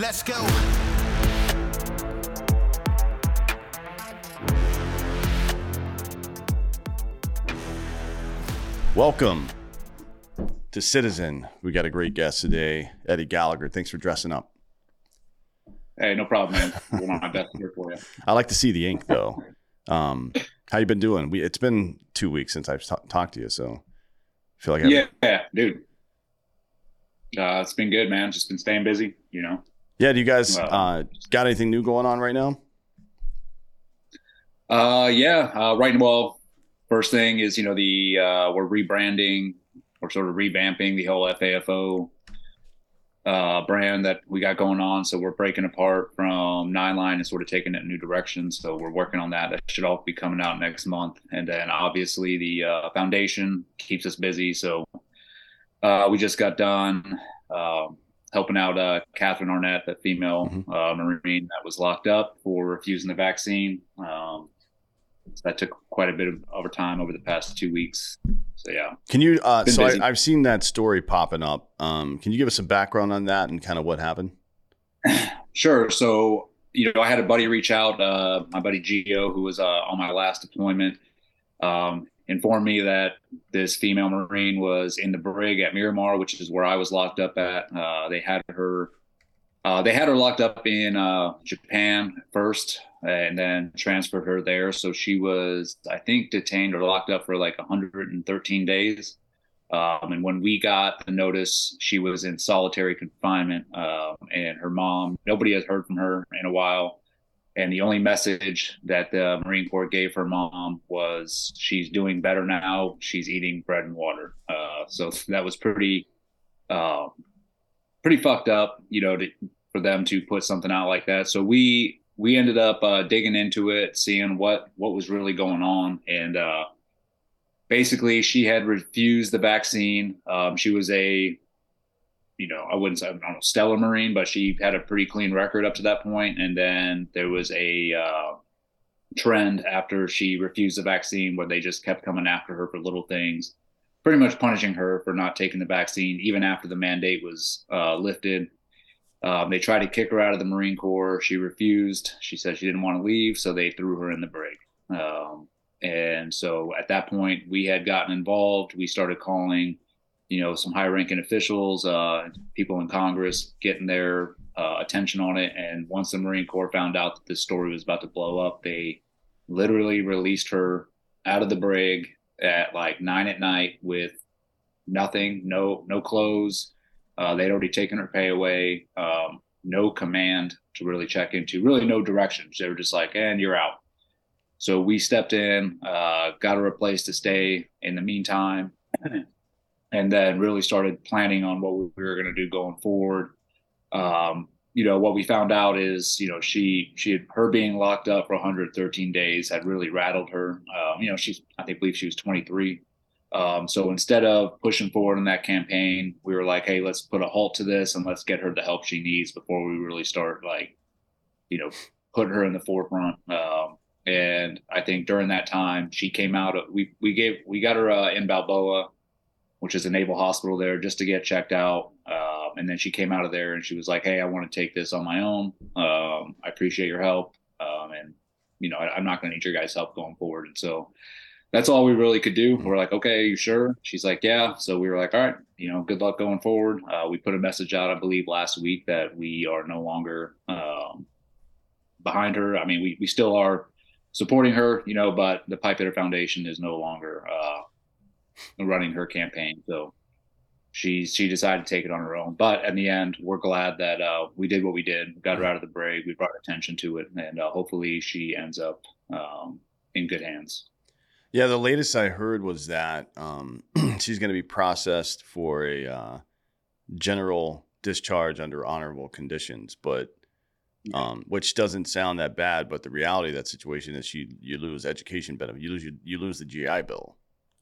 Let's go. Welcome to Citizen. We got a great guest today, Eddie Gallagher. Thanks for dressing up. Hey, no problem, man. Doing my best here for you. I like to see the ink, though. Um, how you been doing? We it's been two weeks since I've t- talked to you, so I feel like I've, Yeah, yeah, dude. Uh, it's been good, man. Just been staying busy, you know. Yeah. Do you guys uh, got anything new going on right now? Uh, yeah. Uh, right. Well, first thing is, you know, the uh, we're rebranding, we're sort of revamping the whole FAFO uh, brand that we got going on. So we're breaking apart from Nine Line and sort of taking it in new directions. So we're working on that. That should all be coming out next month. And then obviously the uh, foundation keeps us busy. So uh, we just got done uh, helping out uh, Catherine Arnett, that female Mhm. uh, Marine that was locked up for refusing the vaccine. Um, so that took quite a bit of over time over the past two weeks. So yeah. Can you? Uh, so I. I've seen that story popping up. Um, can you give us some background on that and kind of what happened? Sure. So, you know, I had a buddy reach out, uh, my buddy Gio, who was uh, on my last deployment, um, informed me that this female Marine was in the brig at Miramar, which is where I was locked up at. Uh, they had her, uh, they had her locked up in uh, Japan first, and then transferred her there. So she was, I think, detained or locked up for like 113 days. Um, and when we got the notice, she was in solitary confinement, um, and her mom, nobody has heard from her in a while. And the only message that the Marine Corps gave her mom was, "She's doing better now. She's eating bread and water." Uh, so that was pretty, uh, pretty fucked up, you know, to, for them to put something out like that. So we we ended up uh, digging into it, seeing what what was really going on, and uh, basically she had refused the vaccine. Um, she was a, you know, I wouldn't say I don't know, stellar Marine, but she had a pretty clean record up to that point. And then there was a uh, trend after she refused the vaccine where they just kept coming after her for little things, pretty much punishing her for not taking the vaccine, even after the mandate was uh, lifted. Um, they tried to kick her out of the Marine Corps. She refused. She said she didn't want to leave, so they threw her in the brig. Um, and so at that point, we had gotten involved. We started calling, you know, some high-ranking officials, uh, people in Congress, getting their uh, attention on it. And once the Marine Corps found out that this story was about to blow up, they literally released her out of the brig at like nine at night with nothing, no no clothes. Uh, they'd already taken her pay away. Um, no command to really check into. Really, no directions. They were just like, "And you're out." So we stepped in, uh, got her a place to stay in the meantime, and then really started planning on what we were going to do going forward. Um, you know, what we found out is, you know, she she had her being locked up for 113 days had really rattled her. Um, you know, she's I think believe she was 23. Um, so instead of pushing forward in that campaign, we were like, hey, let's put a halt to this and let's get her the help she needs before we really start like, you know, putting her in the forefront. Um, and I think during that time, she came out. We we gave we got her uh, in Balboa, which is a naval hospital there, just to get checked out. Um, and then she came out of there and she was like, "Hey, I want to take this on my own. Um, I appreciate your help, um, and you know, I, I'm not going to need your guys' help going forward." And so that's all we really could do. We're like, "Okay, you sure?" She's like, "Yeah." So we were like, "All right, you know, good luck going forward." Uh, we put a message out, I believe, last week that we are no longer um, behind her. I mean, we we still are supporting her, you know, but the Pipe Hitter Foundation is no longer uh, running her campaign. So she she decided to take it on her own. But in the end, we're glad that uh, we did what we did. We got her out of the brig. We brought attention to it, and uh, hopefully she ends up um, in good hands. Yeah, the latest I heard was that um, she's going to be processed for a uh, general discharge under honorable conditions, but um, which doesn't sound that bad. But the reality of that situation is you you lose education benefit, you lose your, you lose the GI Bill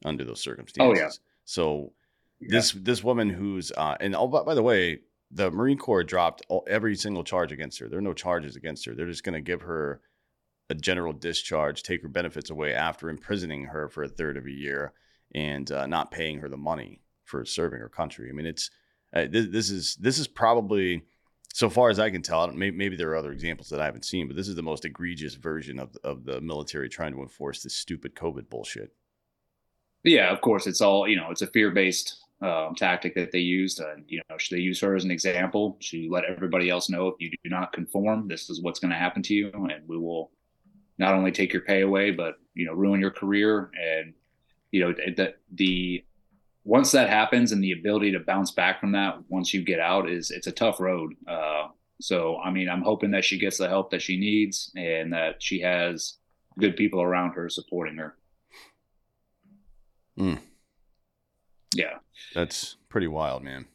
under those circumstances. Oh, yeah. So this this woman who's uh, and oh, by, by the way, the Marine Corps dropped all, every single charge against her. There are no charges against her. They're just going to give her a general discharge, take her benefits away after imprisoning her for a third of a year and uh, not paying her the money for serving her country. I mean, it's uh, this, this is this is probably so far as I can tell, maybe, maybe there are other examples that I haven't seen, but this is the most egregious version of of the military trying to enforce this stupid COVID bullshit. Yeah, of course, it's all you know. It's a fear based um, tactic that they used. And you know, should they use her as an example to let everybody else know if you do not conform, this is what's going to happen to you, and we will not only take your pay away, but you know, ruin your career. And you know, the the once that happens and the ability to bounce back from that once you get out is it's a tough road. Uh, so I mean, I'm hoping that she gets the help that she needs and that she has good people around her supporting her. Mm. Yeah, that's pretty wild, man.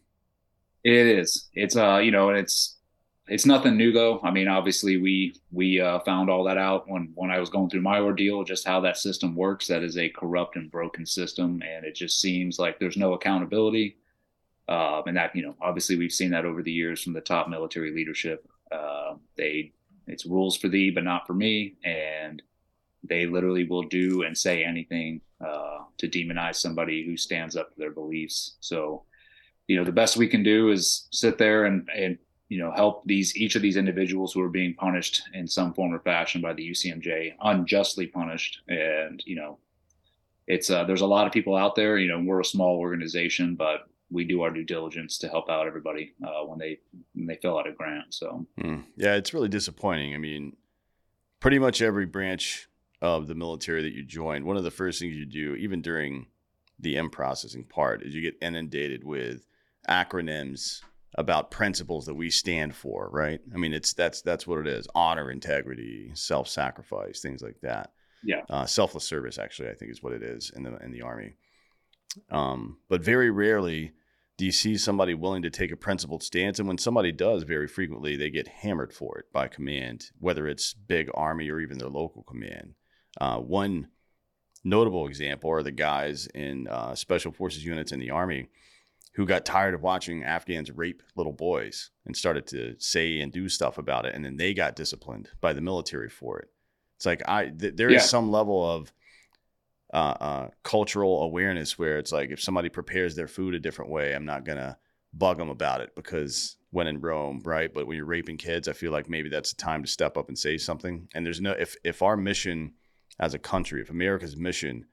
It is. It's uh, you know, and it's it's nothing new though. I mean, obviously we we uh, found all that out when when I was going through my ordeal, just how that system works. That is a corrupt and broken system, and it just seems like there's no accountability. Uh, and that you know, obviously we've seen that over the years from the top military leadership. Uh, they it's rules for thee, but not for me, and they literally will do and say anything uh, to demonize somebody who stands up for their beliefs. So, you know, the best we can do is sit there and and you know help these each of these individuals who are being punished in some form or fashion by the UCMJ, unjustly punished, and you know, it's uh, there's a lot of people out there. You know, we're a small organization, but we do our due diligence to help out everybody uh, when they when they fill out a grant. So mm. yeah, it's really disappointing. I mean, pretty much every branch of the military that you join, one of the first things you do, even during the M processing part, is you get inundated with acronyms about principles that we stand for, right? I mean, it's that's that's what it is: honor, integrity, self-sacrifice, things like that. Yeah, uh, selfless service, actually, I think is what it is in the in the army. Um, but very rarely do you see somebody willing to take a principled stance? And when somebody does, very frequently they get hammered for it by command, whether it's big army or even their local command. Uh, one notable example are the guys in uh, special forces units in the army who got tired of watching Afghans rape little boys and started to say and do stuff about it, and then they got disciplined by the military for it. It's like I th- there yeah. is some level of uh, uh, cultural awareness where it's like if somebody prepares their food a different way, I'm not gonna bug them about it because when in Rome, right? But when you're raping kids, I feel like maybe that's the time to step up and say something. And there's no if if our mission as a country, if America's mission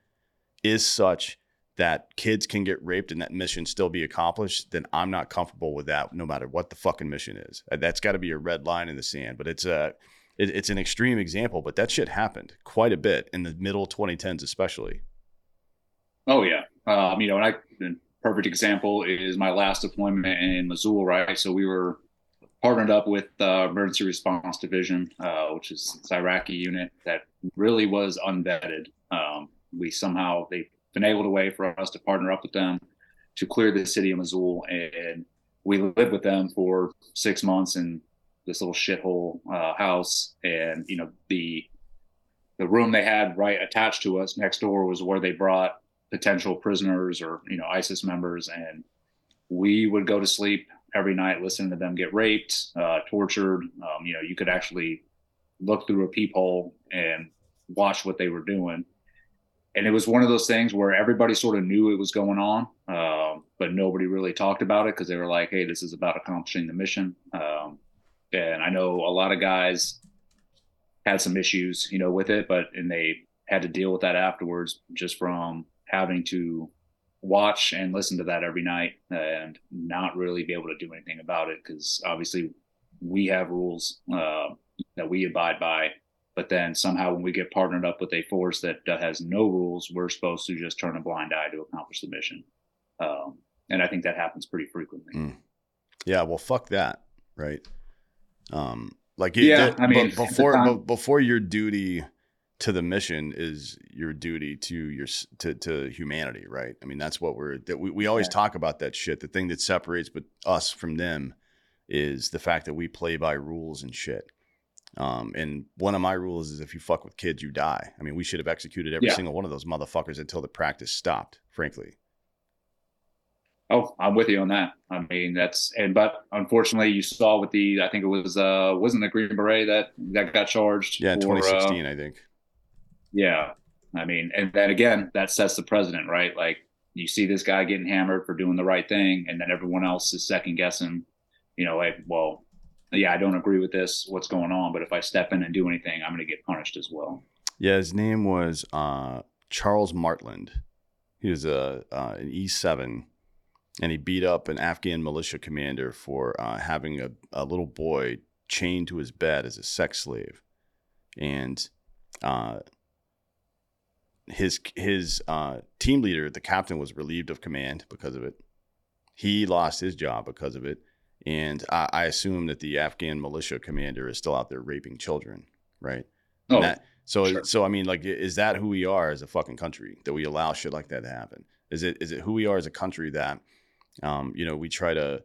is such that kids can get raped and that mission still be accomplished, then I'm not comfortable with that, no matter what the fucking mission is. Uh, that's got to be a red line in the sand. But it's a it, it's an extreme example, but that shit happened quite a bit in the middle 2010s, especially. Oh yeah, um, you know, and I perfect example is my last deployment in Mosul, right? So we were partnered up with the Emergency Response Division, uh, which is this Iraqi unit that really was unvetted. Um, we somehow they've been able to way for us to partner up with them to clear the city of Mosul, and we lived with them for six months in this little shithole uh, house. And you know the the room they had right attached to us next door was where they brought potential prisoners or you know ISIS members, and we would go to sleep every night listening to them get raped, uh, tortured. Um, you know, you could actually look through a peephole and watch what they were doing. And it was one of those things where everybody sort of knew it was going on, um, but nobody really talked about it because they were like, "Hey, this is about accomplishing the mission." Um, and I know a lot of guys had some issues, you know, with it, but and they had to deal with that afterwards, just from having to watch and listen to that every night and not really be able to do anything about it because obviously we have rules uh, that we abide by. But then somehow when we get partnered up with a force that, has no rules we're supposed to just turn a blind eye to accomplish the mission. Um, and i think that happens pretty frequently. Mm. yeah well fuck that right? Um like yeah i mean before before your duty to the mission is your duty to your to, to humanity right i mean that's what we're that we, we always yeah. talk about that shit the thing that separates but us from them is the fact that we play by rules and shit um, and one of my rules is if you fuck with kids you die i mean we should have executed every yeah. single one of those motherfuckers until the practice stopped frankly Oh, I'm with you on that. I mean, that's and but unfortunately, you saw with the I think it was uh wasn't the Green Beret that that got charged. Yeah, in 2016, uh, I think. Yeah. I mean, and then again, that sets the president, right? Like you see this guy getting hammered for doing the right thing, and then everyone else is second guessing, you know, like, well, yeah, I don't agree with this, what's going on, but if I step in and do anything, I'm going to get punished as well. Yeah, his name was uh, Charles Martland. He was a uh, an E7, and he beat up an Afghan militia commander for uh, having a, a little boy chained to his bed as a sex slave, and uh, his his uh, team leader, the captain, was relieved of command because of it. He lost his job because of it, and I, I assume that the Afghan militia commander is still out there raping children, right? Oh, that, so sure. so I mean, like, is that who we are as a fucking country that we allow shit like that to happen? Is it is it who we are as a country that, um, you know, we try to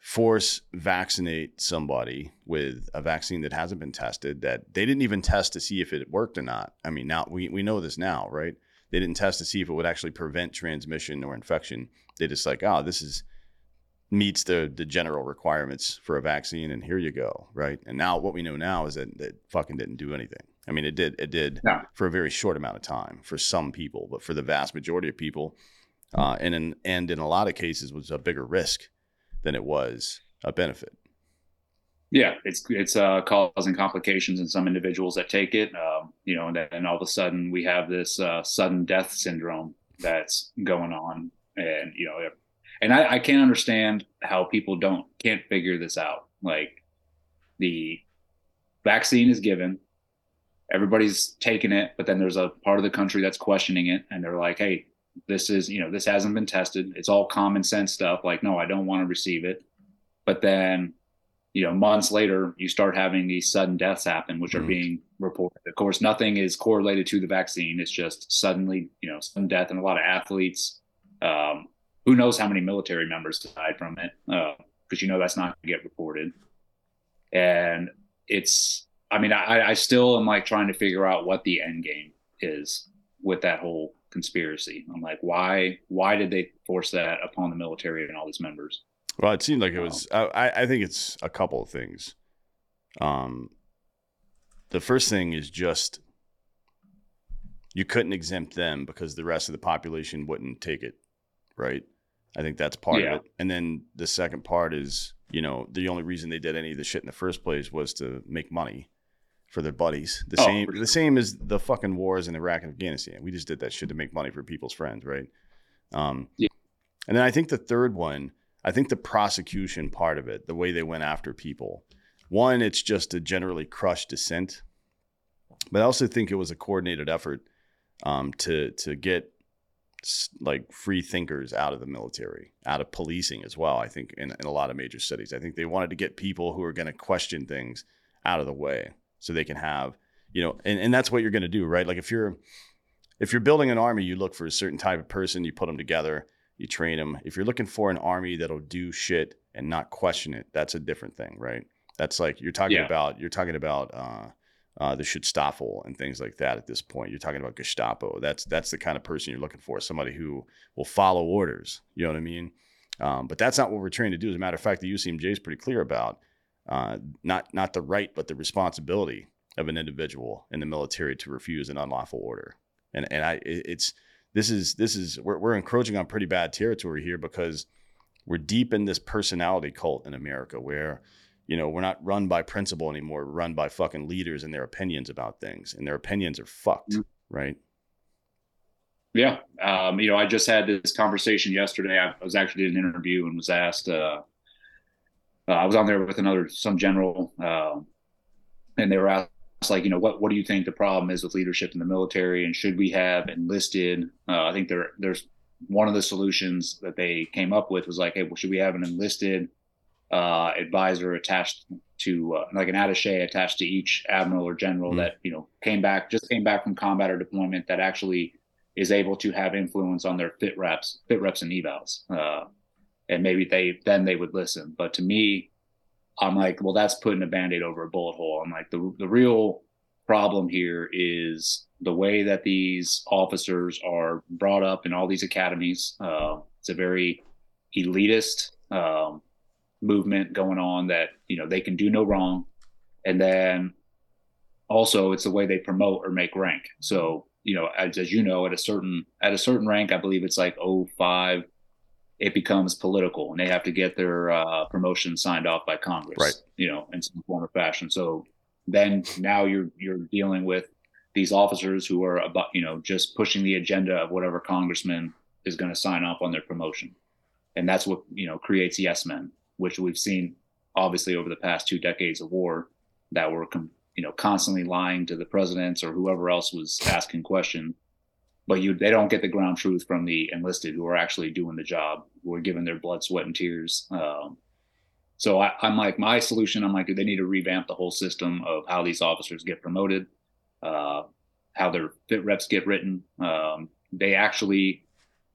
force vaccinate somebody with a vaccine that hasn't been tested that they didn't even test to see if it worked or not. I mean, now we, we know this now, right? They didn't test to see if it would actually prevent transmission or infection. They just like, oh, this is meets the the general requirements for a vaccine, and here you go, right? And now what we know now is that it fucking didn't do anything. I mean, it did it did for a very short amount of time for some people, but for the vast majority of people, uh, and in and in a lot of cases was a bigger risk than it was a benefit. Yeah, it's it's uh, causing complications in some individuals that take it. Um, you know, and then all of a sudden we have this uh, sudden death syndrome that's going on, and you know, and I, I can't understand how people don't can't figure this out. Like the vaccine is given, everybody's taking it, but then there's a part of the country that's questioning it, and they're like, "Hey, this is you know this hasn't been tested. It's all common sense stuff. Like, no, I don't want to receive it." But then you know, months later, you start having these sudden deaths happen, which are Mhm. being reported. Of course, nothing is correlated to the vaccine. It's just suddenly, you know, sudden death, and a lot of athletes. Um, who knows how many military members died from it? Because you know that's not going to get reported. And it's, I mean, I, I still am like trying to figure out what the end game is with that whole conspiracy. I'm like, why, why did they force that upon the military and all these members? Well, it seemed like it was. I, I think it's a couple of things. Um, the first thing is just you couldn't exempt them because the rest of the population wouldn't take it, right? I think that's part Yeah. of it. And then the second part is, you know, the only reason they did any of the shit in the first place was to make money for their buddies. The Oh, same, for the same as the fucking wars in Iraq and Afghanistan. We just did that shit to make money for people's friends, right? Um, Yeah. And then I think the third one, I think the prosecution part of it, the way they went after people, one, it's just a generally crushed dissent, but I also think it was a coordinated effort um, to to get like free thinkers out of the military, out of policing as well. I think in, in a lot of major cities, I think they wanted to get people who are going to question things out of the way so they can have, you know, and, and that's what you're going to do, right? Like if you're if you're building an army, you look for a certain type of person, you put them together, you train them. If you're looking for an army that'll do shit and not question it, that's a different thing, right? That's like you're talking Yeah. about you're talking about uh, uh, the Schutzstaffel and things like that. At this point, you're talking about Gestapo. That's that's the kind of person you're looking for, somebody who will follow orders. You know what I mean? Um, but that's not what we're trained to do. As a matter of fact, the UCMJ is pretty clear about uh, not not the right, but the responsibility of an individual in the military to refuse an unlawful order. And and I it's this is this is we're, we're encroaching on pretty bad territory here because we're deep in this personality cult in America where you know we're not run by principle anymore we're run by fucking leaders and their opinions about things and their opinions are fucked Mm. right Yeah. Um, you know, I just had this conversation yesterday. I was actually in an interview and was asked, uh, uh, I was on there with another, some general, um, and they were asked, like, you know, what, what do you think the problem is with leadership in the military? And should we have enlisted? Uh, I think there, there's one of the solutions that they came up with was like, hey, well, should we have an enlisted uh, advisor attached to, uh, like an attaché attached to each admiral or general Mhm. that, you know, came back, just came back from combat or deployment that actually is able to have influence on their fit reps, fit reps and evals. Uh, and maybe they then they would listen. But to me, I'm like, well, that's putting a band-aid over a bullet hole. I'm like, the the real problem here is the way that these officers are brought up in all these academies. Uh, it's a very elitist um, movement going on that you know they can do no wrong, and then also it's the way they promote or make rank. So you know, as, as you know, at a certain at a certain rank, I believe it's like 05 it becomes political, and they have to get their uh, promotion signed off by Congress, right? You know, in some form or fashion. So then now you're you're dealing with these officers who are about you know just pushing the agenda of whatever congressman is going to sign off on their promotion, and that's what you know creates yes men, which we've seen obviously over the past two decades of war that were you know constantly lying to the presidents or whoever else was asking questions but you they don't get the ground truth from the enlisted who are actually doing the job who are giving their blood sweat and tears. Um, so I, am like my solution i'm like do they need to revamp the whole system of how these officers get promoted uh, how their fit reps get written. Um, they actually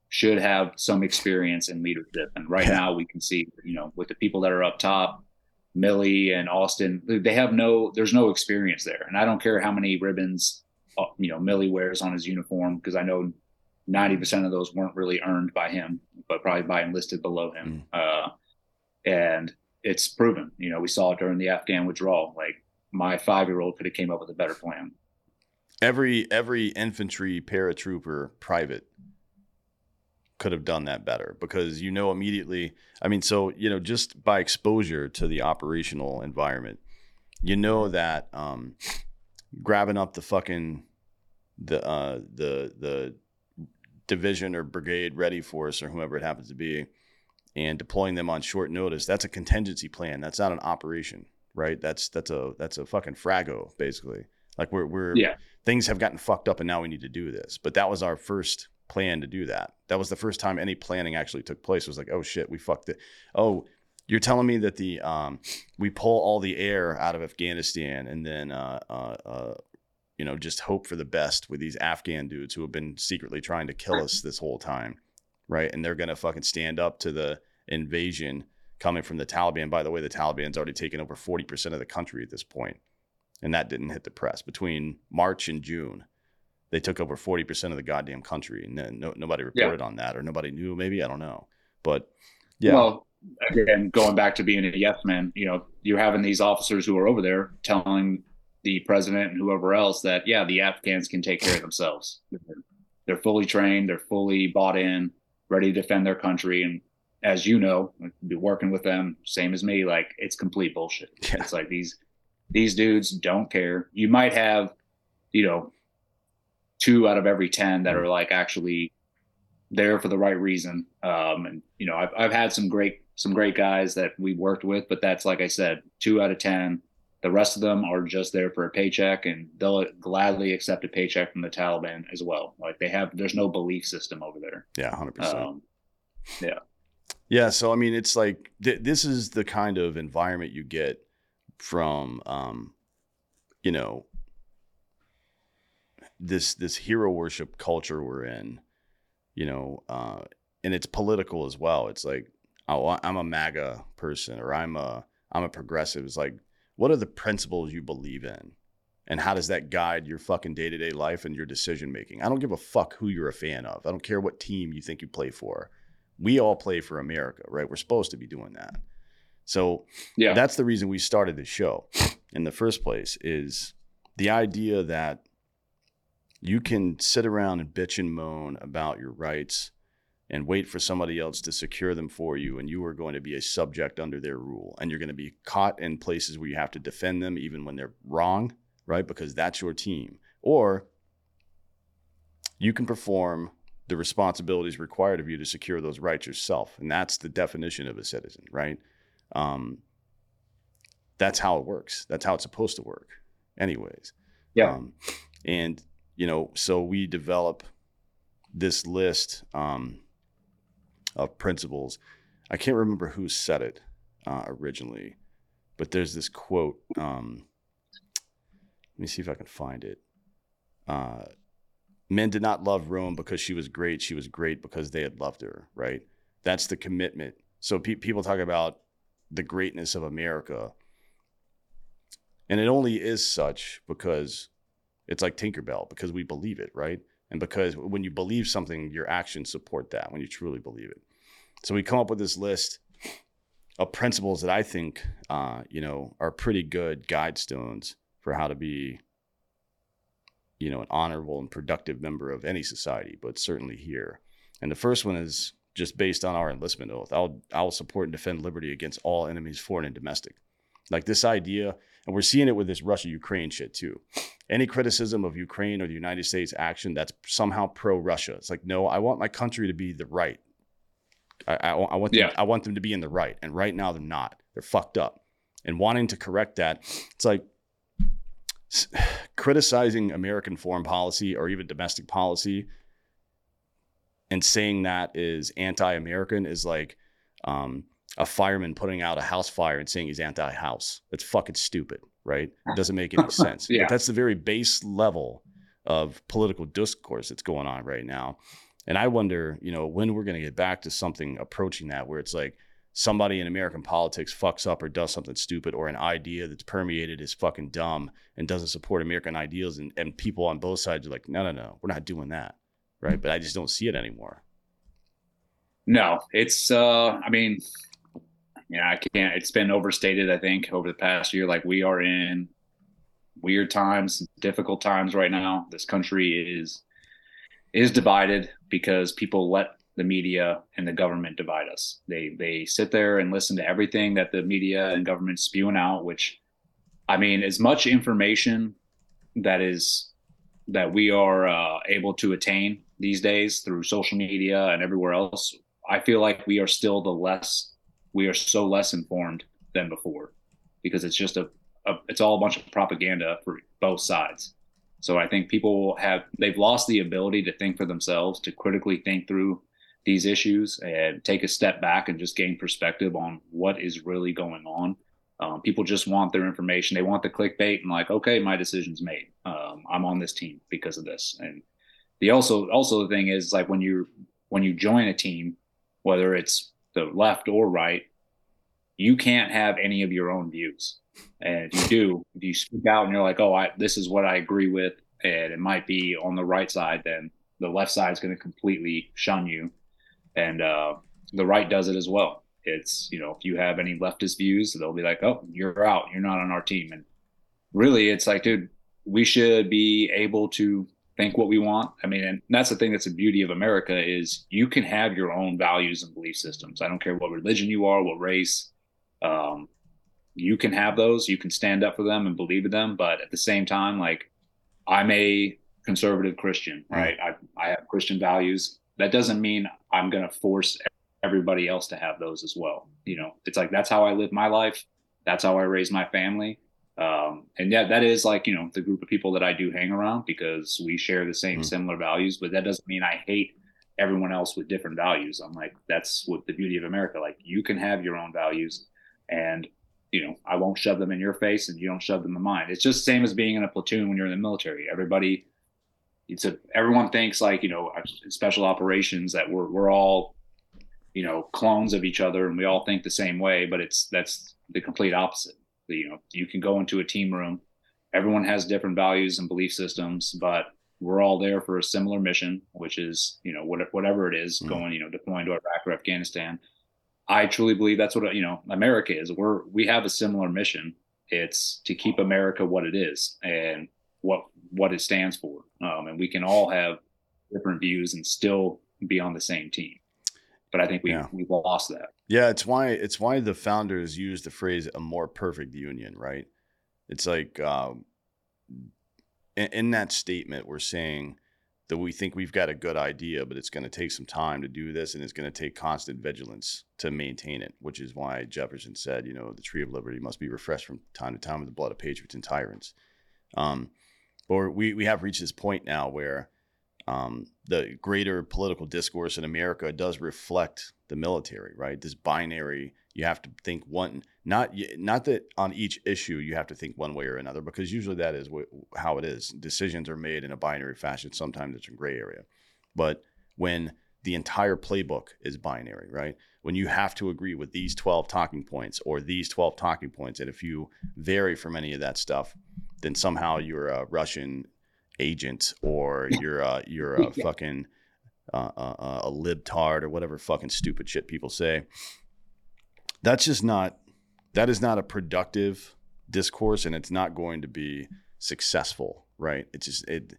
should have some experience in leadership. And right now we can see you know with the people that are up top Milley and Austin, they have no, there's no experience there. And I don't care how many ribbons, you know, Milley wears on his uniform, because I know 90% of those weren't really earned by him, but probably by enlisted below him. Mm. Uh, and it's proven, you know, we saw it during the Afghan withdrawal. Like my five year old could have came up with a better plan. Every, every infantry paratrooper private could have done that better because you know immediately. I mean, so you know, just by exposure to the operational environment, you know that um, grabbing up the fucking the uh, the the division or brigade ready force or whoever it happens to be, and deploying them on short notice. That's a contingency plan. That's not an operation, right? That's that's a that's a fucking frago basically. Like we're we're yeah. things have gotten fucked up and now we need to do this. But that was our first plan to do that. That was the first time any planning actually took place. It was like, oh shit, we fucked it. Oh, you're telling me that the um, we pull all the air out of Afghanistan and then uh, uh, uh, you know just hope for the best with these Afghan dudes who have been secretly trying to kill us this whole time, right? And they're gonna fucking stand up to the invasion coming from the Taliban. By the way, the Taliban's already taken over forty percent of the country at this point. and that didn't hit the press between March and June they took over 40% of the goddamn country and then no, nobody reported yeah. on that or nobody knew maybe i don't know but yeah well again going back to being a yes man you know you're having these officers who are over there telling the president and whoever else that yeah the afghans can take care of themselves they're fully trained they're fully bought in ready to defend their country and as you know be working with them same as me like it's complete bullshit yeah. it's like these these dudes don't care you might have you know two out of every 10 that are like actually there for the right reason. Um, and you know, I've, I've had some great, some great guys that we worked with, but that's, like I said, two out of 10, the rest of them are just there for a paycheck and they'll gladly accept a paycheck from the Taliban as well. Like they have, there's no belief system over there. Yeah. hundred um, percent. Yeah. Yeah. So, I mean, it's like, th- this is the kind of environment you get from, um, you know, this this hero worship culture we're in, you know, uh, and it's political as well. It's like, oh, I'm a MAGA person or I'm a I'm a progressive. It's like, what are the principles you believe in? And how does that guide your fucking day to day life and your decision making? I don't give a fuck who you're a fan of. I don't care what team you think you play for. We all play for America, right? We're supposed to be doing that. So yeah, that's the reason we started the show in the first place is the idea that you can sit around and bitch and moan about your rights and wait for somebody else to secure them for you and you are going to be a subject under their rule and you're going to be caught in places where you have to defend them even when they're wrong right? Because that's your team. Or you can perform the responsibilities required of you to secure those rights yourself and that's the definition of a citizen right? Um, that's how it works. That's how it's supposed to work anyways. Yeah. Um, and you know, so we develop this list um, of principles. I can't remember who said it uh, originally, but there's this quote. Um, let me see if I can find it. Uh, Men did not love Rome because she was great. She was great because they had loved her, right? That's the commitment. So pe- people talk about the greatness of America. And it only is such because it's like Tinkerbell because we believe it, right? And because when you believe something, your actions support that when you truly believe it. So we come up with this list of principles that I think, uh, you know, are pretty good guidestones for how to be, you know, an honorable and productive member of any society, but certainly here. And the first one is just based on our enlistment oath. I'll I'll support and defend liberty against all enemies, foreign and domestic. Like this idea, and we're seeing it with this Russia Ukraine shit too. Any criticism of Ukraine or the United States action that's somehow pro Russia. It's like, no, I want my country to be the right. I, I, I want them, Yeah. I want them to be in the right, and right now they're not. They're fucked up. And wanting to correct that, it's like criticizing American foreign policy or even domestic policy and saying that is anti-American is like um, a fireman putting out a house fire and saying he's anti-house. That's fucking stupid, right? It doesn't make any sense. Yeah. But that's the very base level of political discourse that's going on right now. And I wonder, you know, when we're going to get back to something approaching that where it's like somebody in American politics fucks up or does something stupid or an idea that's permeated is fucking dumb and doesn't support American ideals and, and people on both sides are like, no, no, no, we're not doing that. Right. But I just don't see it anymore. No, it's uh I mean, yeah, I can't it's been overstated, I think, over the past year. Like we are in weird times, difficult times right now. This country is is divided because people let the media and the government divide us. They they sit there and listen to everything that the media and government spewing out, which I mean, as much information that is that we are uh, able to attain these days through social media and everywhere else, I feel like we are still the less we are so less informed than before because it's just a, a it's all a bunch of propaganda for both sides. So I think people have they've lost the ability to think for themselves, to critically think through these issues and take a step back and just gain perspective on what is really going on. Um, people just want their information. They want the clickbait and like, okay, my decision's made. Um, I'm on this team because of this. And the also also the thing is like when you when you join a team, whether it's the left or right, you can't have any of your own views. And if you do, if you speak out and you're like, oh, I, this is what I agree with, and it might be on the right side, then the left side is going to completely shun you. And uh, the right does it as well. It's, you know, if you have any leftist views, they'll be like, oh, you're out. You're not on our team. And really, it's like, dude, we should be able to think what we want. I mean, and that's the thing that's the beauty of America is you can have your own values and belief systems. I don't care what religion you are, what race. Um, you can have those. You can stand up for them and believe in them. But at the same time, like I'm a conservative Christian, right? I, I have Christian values. That doesn't mean I'm going to force everybody else to have those as well. You know, it's like that's how I live my life. That's how I raise my family. Um, and yeah, that is like, you know, the group of people that I do hang around because we share the same Mm. similar values, but that doesn't mean I hate everyone else with different values. I'm like, that's what the beauty of America. Like you can have your own values and you know, I won't shove them in your face and you don't shove them in mine. It's just the same as being in a platoon when you're in the military. Everybody, it's a, everyone thinks like, you know, special operations that we're, we're all, you know, clones of each other and we all think the same way, but it's, that's the complete opposite. You know, you can go into a team room, everyone has different values and belief systems, but we're all there for a similar mission, which is, you know, what, whatever it is Mhm. going, you know, deploying to Iraq or Afghanistan. I truly believe that's what you know America is. We're we have a similar mission. It's to keep America what it is and what what it stands for. Um, and we can all have different views and still be on the same team. But I think we Yeah. we've lost that. Yeah, it's why it's why the founders used the phrase "a more perfect union," right? It's like um, in, in that statement, we're saying that we think we've got a good idea, but it's going to take some time to do this, and it's going to take constant vigilance to maintain it. Which is why Jefferson said, you know, the tree of liberty must be refreshed from time to time with the blood of patriots and tyrants. Um, but we we have reached this point now where um, the greater political discourse in America does reflect the military, right? This binary, you have to think one, not not that on each issue you have to think one way or another, because usually that is wh- how it is. Decisions are made in a binary fashion. Sometimes it's a gray area, but when the entire playbook is binary, right? When you have to agree with these 12 talking points or these 12 talking points, and if you vary from any of that stuff, then somehow you're a Russian agent or you're a, you're a Yeah. fucking uh, uh, uh, a libtard or whatever fucking stupid shit people say. That's just not that is not a productive discourse, and it's not going to be successful, right? It's just it.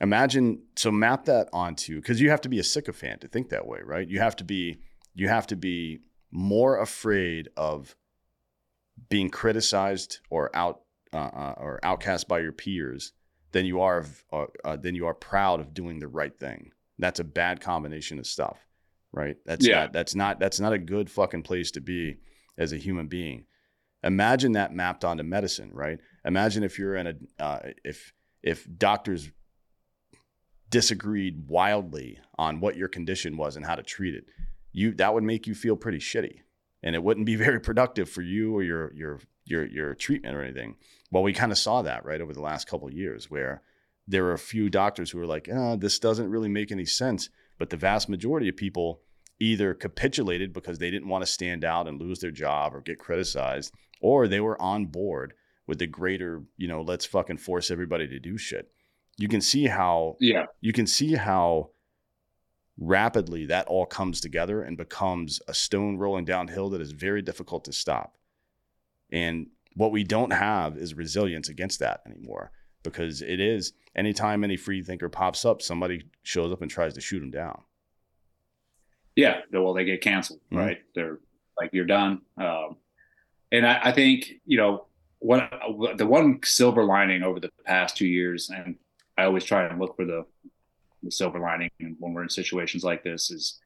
imagine so map that onto because you have to be a sycophant to think that way, right? You have to be you have to be more afraid of being criticized or out uh, uh, or outcast by your peers than you are of, uh, uh, than you are proud of doing the right thing. That's a bad combination of stuff, right? That's Yeah. not, that's not that's not a good fucking place to be as a human being. Imagine that mapped onto medicine, right? Imagine if you're in a uh, if if doctors disagreed wildly on what your condition was and how to treat it, you that would make you feel pretty shitty, and it wouldn't be very productive for you or your your your your treatment or anything. Well, we kind of saw that right over the last couple of years, where there were a few doctors who were like, oh, "This doesn't really make any sense," but the vast majority of people either capitulated because they didn't want to stand out and lose their job or get criticized, or they were on board with the greater, you know, let's fucking force everybody to do shit. You can see how Yeah. you can see how rapidly that all comes together and becomes a stone rolling downhill that is very difficult to stop. And what we don't have is resilience against that anymore because it is anytime any free thinker pops up, somebody shows up and tries to shoot him down. Yeah, well, they get canceled, Mhm. right? They're like, you're done. Um, and I, I think you know what the one silver lining over the past two years, and I always try and look for the, the silver lining when we're in situations like this is,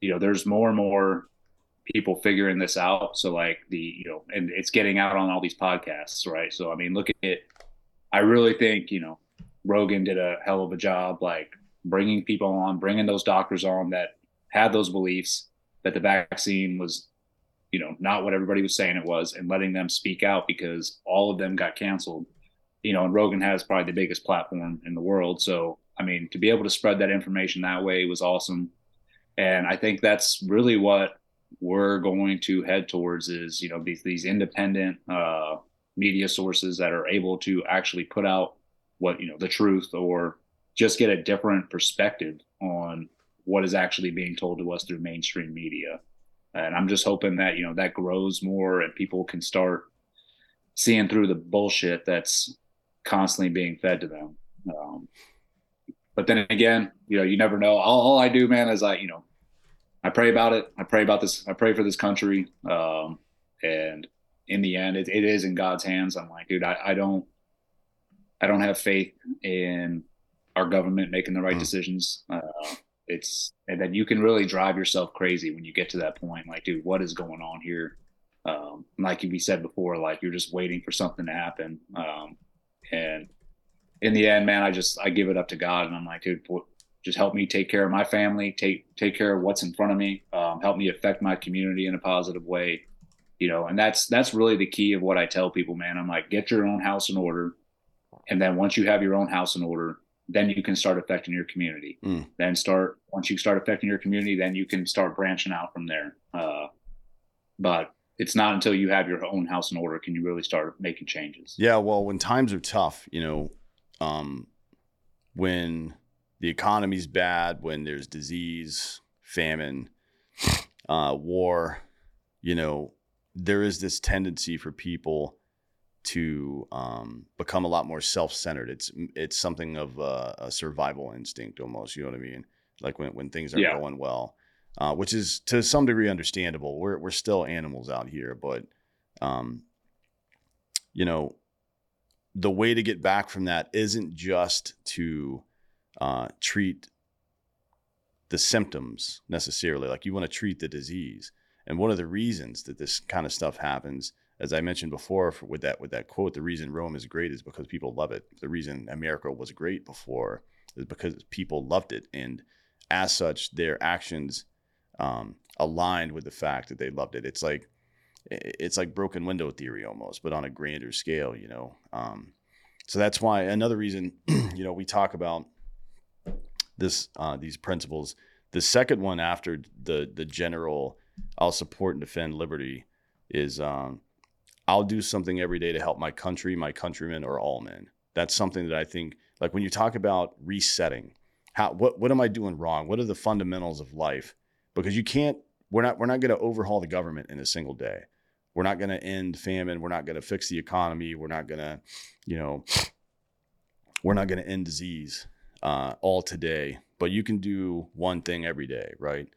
you know, there's more and more people figuring this out. So like the you know, and it's getting out on all these podcasts, right? So I mean, look at it. I really think you know, Rogan did a hell of a job, like bringing people on, bringing those doctors on that had those beliefs that the vaccine was, you know, not what everybody was saying it was, and letting them speak out because all of them got canceled. You know, and Rogan has probably the biggest platform in the world. So, I mean, to be able to spread that information that way was awesome. And I think that's really what we're going to head towards is, you know, these, these independent uh, media sources that are able to actually put out what, you know, the truth or just get a different perspective on what is actually being told to us through mainstream media. And I'm just hoping that, you know, that grows more and people can start seeing through the bullshit that's constantly being fed to them. Um, but then again, you know, you never know. All, all I do, man, is I, you know, I pray about it. I pray about this. I pray for this country. Um, and in the end, it, it is in God's hands. I'm like, dude, I, I don't, I don't have faith in our government making the right Mm. decisions. Uh, it's and then you can really drive yourself crazy when you get to that point. Like, dude, what is going on here? Um, like we said before, like you're just waiting for something to happen. Um, and in the end, man, I just I give it up to God, and I'm like, dude, just help me take care of my family, take take care of what's in front of me, um, help me affect my community in a positive way, you know. And that's that's really the key of what I tell people, man. I'm like, get your own house in order, and then once you have your own house in order, then you can start affecting your community. Mm. Then start once you start affecting your community, then you can start branching out from there. Uh, but it's not until you have your own house in order can you really start making changes. Yeah, well, when times are tough, you know, um, when the economy's bad, when there's disease, famine, uh, war, you know, there is this tendency for people to um, become a lot more self-centered. It's it's something of a, a survival instinct almost. You know what I mean? Like when when things are Yeah. going well, uh, which is to some degree understandable. We're we're still animals out here, but um, you know, the way to get back from that isn't just to uh, treat the symptoms necessarily. Like you want to treat the disease. And one of the reasons that this kind of stuff happens, as I mentioned before, for, with that with that quote, the reason Rome is great is because people love it. The reason America was great before is because people loved it, and as such, their actions um, aligned with the fact that they loved it. It's like it's like broken window theory almost, but on a grander scale, you know. Um, so that's why another reason, you know, we talk about this uh, these principles. The second one after the the general, I'll support and defend liberty, is um, I'll do something every day to help my country, my countrymen, or all men. That's something that I think, like when you talk about resetting, how what what am I doing wrong? What are the fundamentals of life? Because you can't. We're not we're not going to overhaul the government in a single day. We're not going to end famine. We're not going to fix the economy. We're not going to, you know, we're not going to end disease. Uh, all today, but you can do one thing every day, right?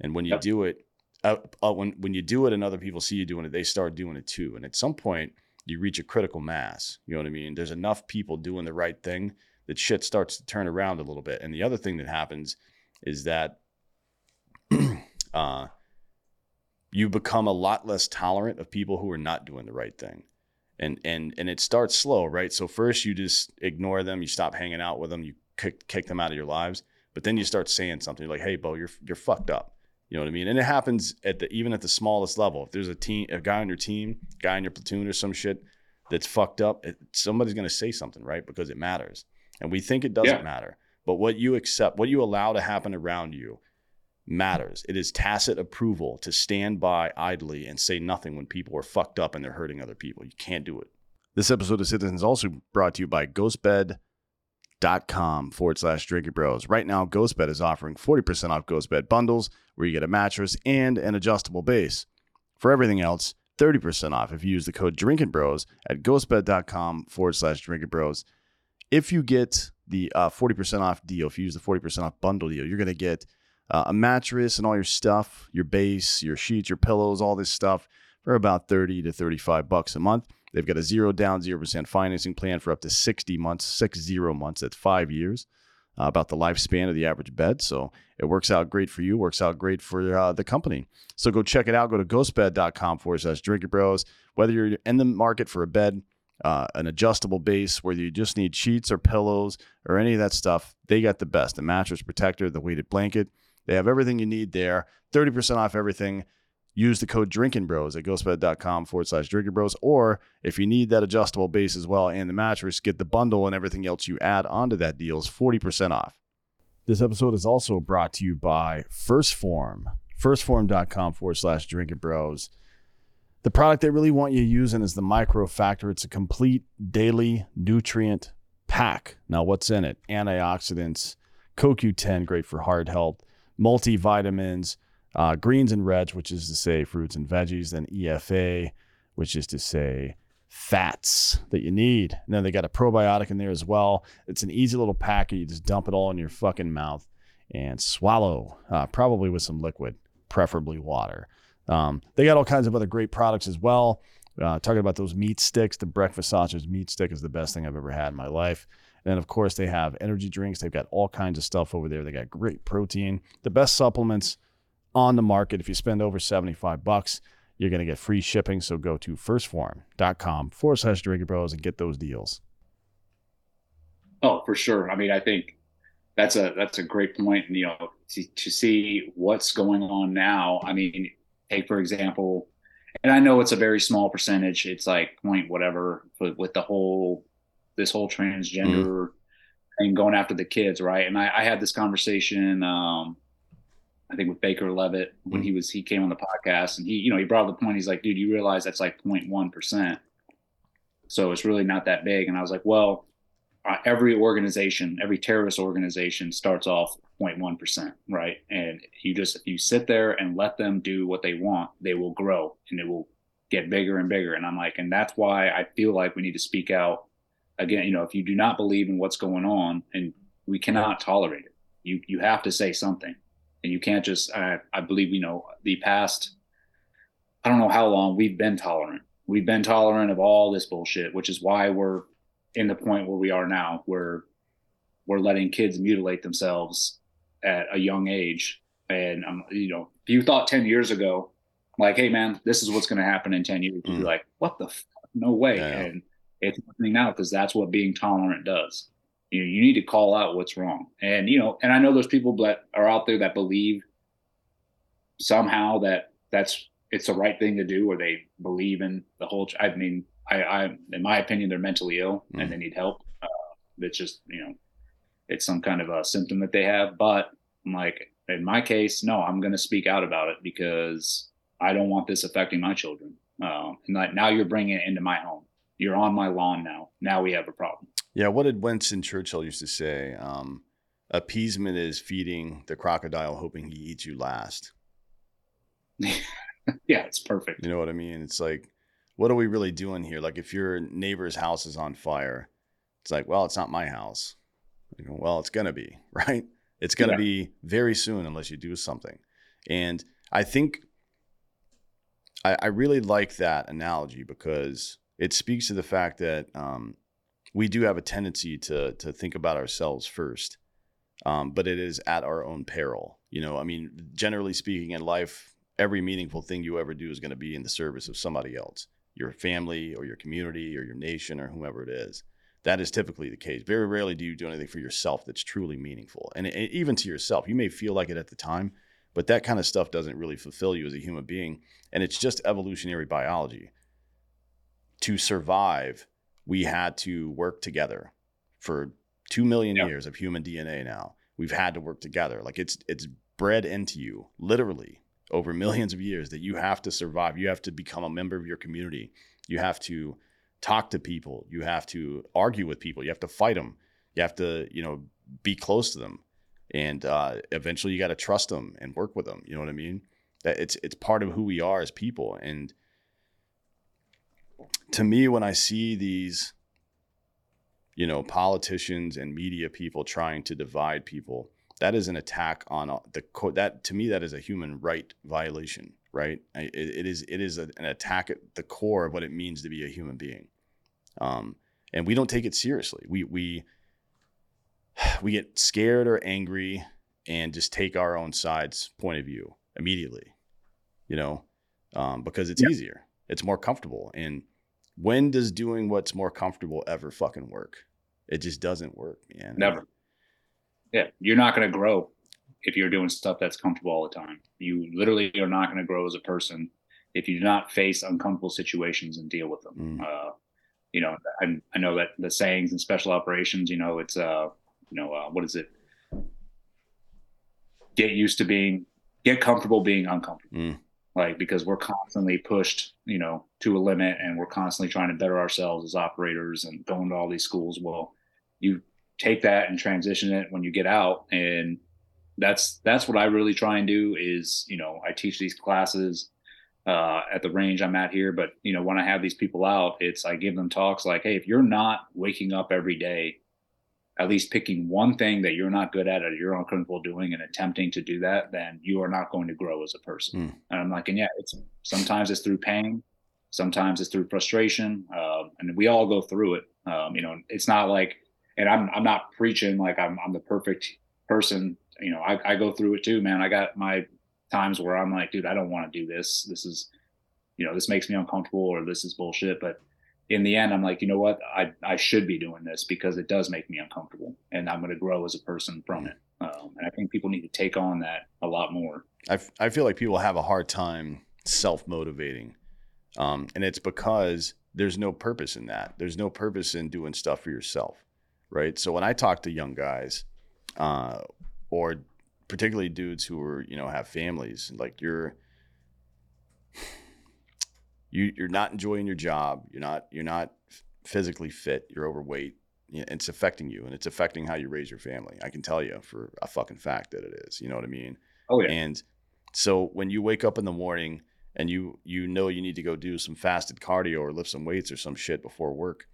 And when you Yep. do it, uh, uh, when when you do it and other people see you doing it, they start doing it too. And at some point, you reach a critical mass. You know what I mean? There's enough people doing the right thing that shit starts to turn around a little bit. And the other thing that happens is that uh, you become a lot less tolerant of people who are not doing the right thing. And and and it starts slow, right? So first you just ignore them, you stop hanging out with them, you kick kick them out of your lives. But then you start saying something like, "Hey, Bo, you're you're fucked up." You know what I mean? And it happens at the even at the smallest level. If there's a team, a guy on your team, guy in your platoon, or some shit that's fucked up, it, somebody's gonna say something, right? Because it matters, and we think it doesn't Yeah. matter. But what you accept, what you allow to happen around you, matters. It is tacit approval to stand by idly and say nothing when people are fucked up and they're hurting other people. You can't do it. This episode of Citizens is also brought to you by ghostbed.com forward slash drinking bros. Right now, Ghostbed is offering 40% off Ghostbed bundles where you get a mattress and an adjustable base. For everything else, 30% off if you use the code drinking bros at ghostbed.com forward slash drinking bros. If you get the uh, 40% off deal, if you use the 40% off bundle deal, you're going to get uh, a mattress and all your stuff, your base, your sheets, your pillows, all this stuff for about 30 to 35 bucks a month. They've got a zero down, 0% financing plan for up to 60 months, six zero months. That's five years, uh, about the lifespan of the average bed. So it works out great for you, works out great for uh, the company. So go check it out. Go to ghostbed.com forward slash drinking bros. Whether you're in the market for a bed, uh, an adjustable base, whether you just need sheets or pillows or any of that stuff, they got the best. The mattress protector, the weighted blanket. They have everything you need there. 30% off everything. Use the code Drinking Bros at ghostbed.com forward slash Drinking Bros. Or if you need that adjustable base as well and the mattress, get the bundle and everything else you add onto that deal is 40% off. This episode is also brought to you by First Form. Firstform.com forward slash Drinking Bros. The product they really want you using is the Micro Factor. It's a complete daily nutrient pack. Now, what's in it? Antioxidants, CoQ10, great for heart health, multivitamins, uh, greens and reds, which is to say fruits and veggies, then EFA, which is to say fats that you need. And then they got a probiotic in there as well. It's an easy little packet. You just dump it all in your fucking mouth and swallow, uh, probably with some liquid, preferably water. Um, they got all kinds of other great products as well. Uh, talking about those meat sticks, the breakfast sausage meat stick is the best thing I've ever had in my life. And of course, they have energy drinks. They've got all kinds of stuff over there. They got great protein, the best supplements on the market. If you spend over 75 bucks, you're going to get free shipping. So go to firstform.com forward slash drinking bros and get those deals. Oh, for sure. I mean, I think that's a that's a great point. And you know, to, to see what's going on now. I mean, take for example, and I know it's a very small percentage. It's like point whatever, but with the whole this whole transgender thing going after the kids, right? And I, I had this conversation. Um, I think with Baker Levitt when he was he came on the podcast and he you know he brought up the point. He's like dude you realize that's like 0.1 percent. So it's really not that big. And I was like well uh, every organization every terrorist organization starts off 0.1 percent right? And you just if you sit there and let them do what they want they will grow and it will get bigger and bigger. And I'm like and that's why I feel like we need to speak out again. You know if you do not believe in what's going on and we cannot tolerate it you you have to say something and you can't just I, I believe you know the past i don't know how long we've been tolerant we've been tolerant of all this bullshit which is why we're in the point where we are now where we're letting kids mutilate themselves at a young age and um, you know if you thought 10 years ago like hey man this is what's going to happen in 10 years you'd be Mm. like what the fuck? no way Yeah. and it's happening now because that's what being tolerant does you know, you need to call out what's wrong. And you know, and I know there's people that are out there that believe somehow that that's it's the right thing to do, or they believe in the whole. I mean, I, I in my opinion, they're mentally ill Mm. and they need help. Uh, it's just you know, it's some kind of a symptom that they have. But I'm like, in my case, no, I'm going to speak out about it because I don't want this affecting my children. Um, and like now you're bringing it into my home. You're on my lawn now. Now we have a problem. Yeah, what did Winston Churchill used to say? Um, appeasement is feeding the crocodile, hoping he eats you last. yeah, it's perfect. You know what I mean? It's like, what are we really doing here? Like, if your neighbor's house is on fire, it's like, well, it's not my house. well, it's going to be, right? It's going to Yeah. be very soon unless you do something. And I think I, I really like that analogy because it speaks to the fact that um, we do have a tendency to to think about ourselves first, um, but it is at our own peril. You know, I mean, generally speaking, in life, every meaningful thing you ever do is going to be in the service of somebody else, your family or your community or your nation or whomever it is. That is typically the case. Very rarely do you do anything for yourself that's truly meaningful, and, and even to yourself, you may feel like it at the time, but that kind of stuff doesn't really fulfill you as a human being, and it's just evolutionary biology. To survive, we had to work together for two million Yeah. years of human DNA. Now we've had to work together. Like it's it's bred into you, literally over millions of years, that you have to survive. You have to become a member of your community. You have to talk to people. You have to argue with people. You have to fight them. You have to, you know, be close to them, and uh, eventually you got to trust them and work with them. You know what I mean? That it's it's part of who we are as people. And to me, when I see these, you know, politicians and media people trying to divide people, that is an attack on the co- that to me that is a human right violation. Right? It, it is it is a, an attack at the core of what it means to be a human being. Um, and we don't take it seriously. We we we get scared or angry and just take our own side's point of view immediately, you know, um, because it's Yeah. easier, it's more comfortable. And when does doing what's more comfortable ever fucking work? It just doesn't work, man. Never. Yeah, you're not going to grow if you're doing stuff that's comfortable all the time. You literally are not going to grow as a person if you do not face uncomfortable situations and deal with them. Mm. Uh, you know, I, I know that the sayings in special operations, you know, it's uh, you know, uh, what is it? Get used to being, get comfortable being uncomfortable. Mm. Like because we're constantly pushed, you know, to a limit, and we're constantly trying to better ourselves as operators and going to all these schools. Well, you take that and transition it when you get out and that's that's what i really try and do is you know i teach these classes uh, at the range i'm at here but you know when i have these people out it's i give them talks like hey if you're not waking up every day at least picking one thing that you're not good at or you're uncomfortable doing and attempting to do that then you are not going to grow as a person Hmm. and i'm like and yeah it's sometimes it's through pain sometimes it's through frustration uh, and we all go through it um, you know it's not like and I'm I'm not preaching like I'm I'm the perfect person. You know, I, I go through it too, man. I got my times where I'm like, dude, I don't want to do this. This is, you know, this makes me uncomfortable or this is bullshit. But in the end, I'm like, you know what? I I should be doing this because it does make me uncomfortable, and I'm going to grow as a person from it. Um, and I think people need to take on that a lot more. I, I feel like people have a hard time self motivating. Um, and it's because there's no purpose in that. There's no purpose in doing stuff for yourself. Right. So when I talk to young guys, uh, or particularly dudes who are, you know, have families, like you're, you, you're not enjoying your job. You're not, you're not physically fit. You're overweight. It's affecting you and it's affecting how you raise your family. I can tell you for a fucking fact that it is. You know what I mean? Oh yeah, And so when you wake up in the morning and you you know you need to go do some fasted cardio or lift some weights or some shit before work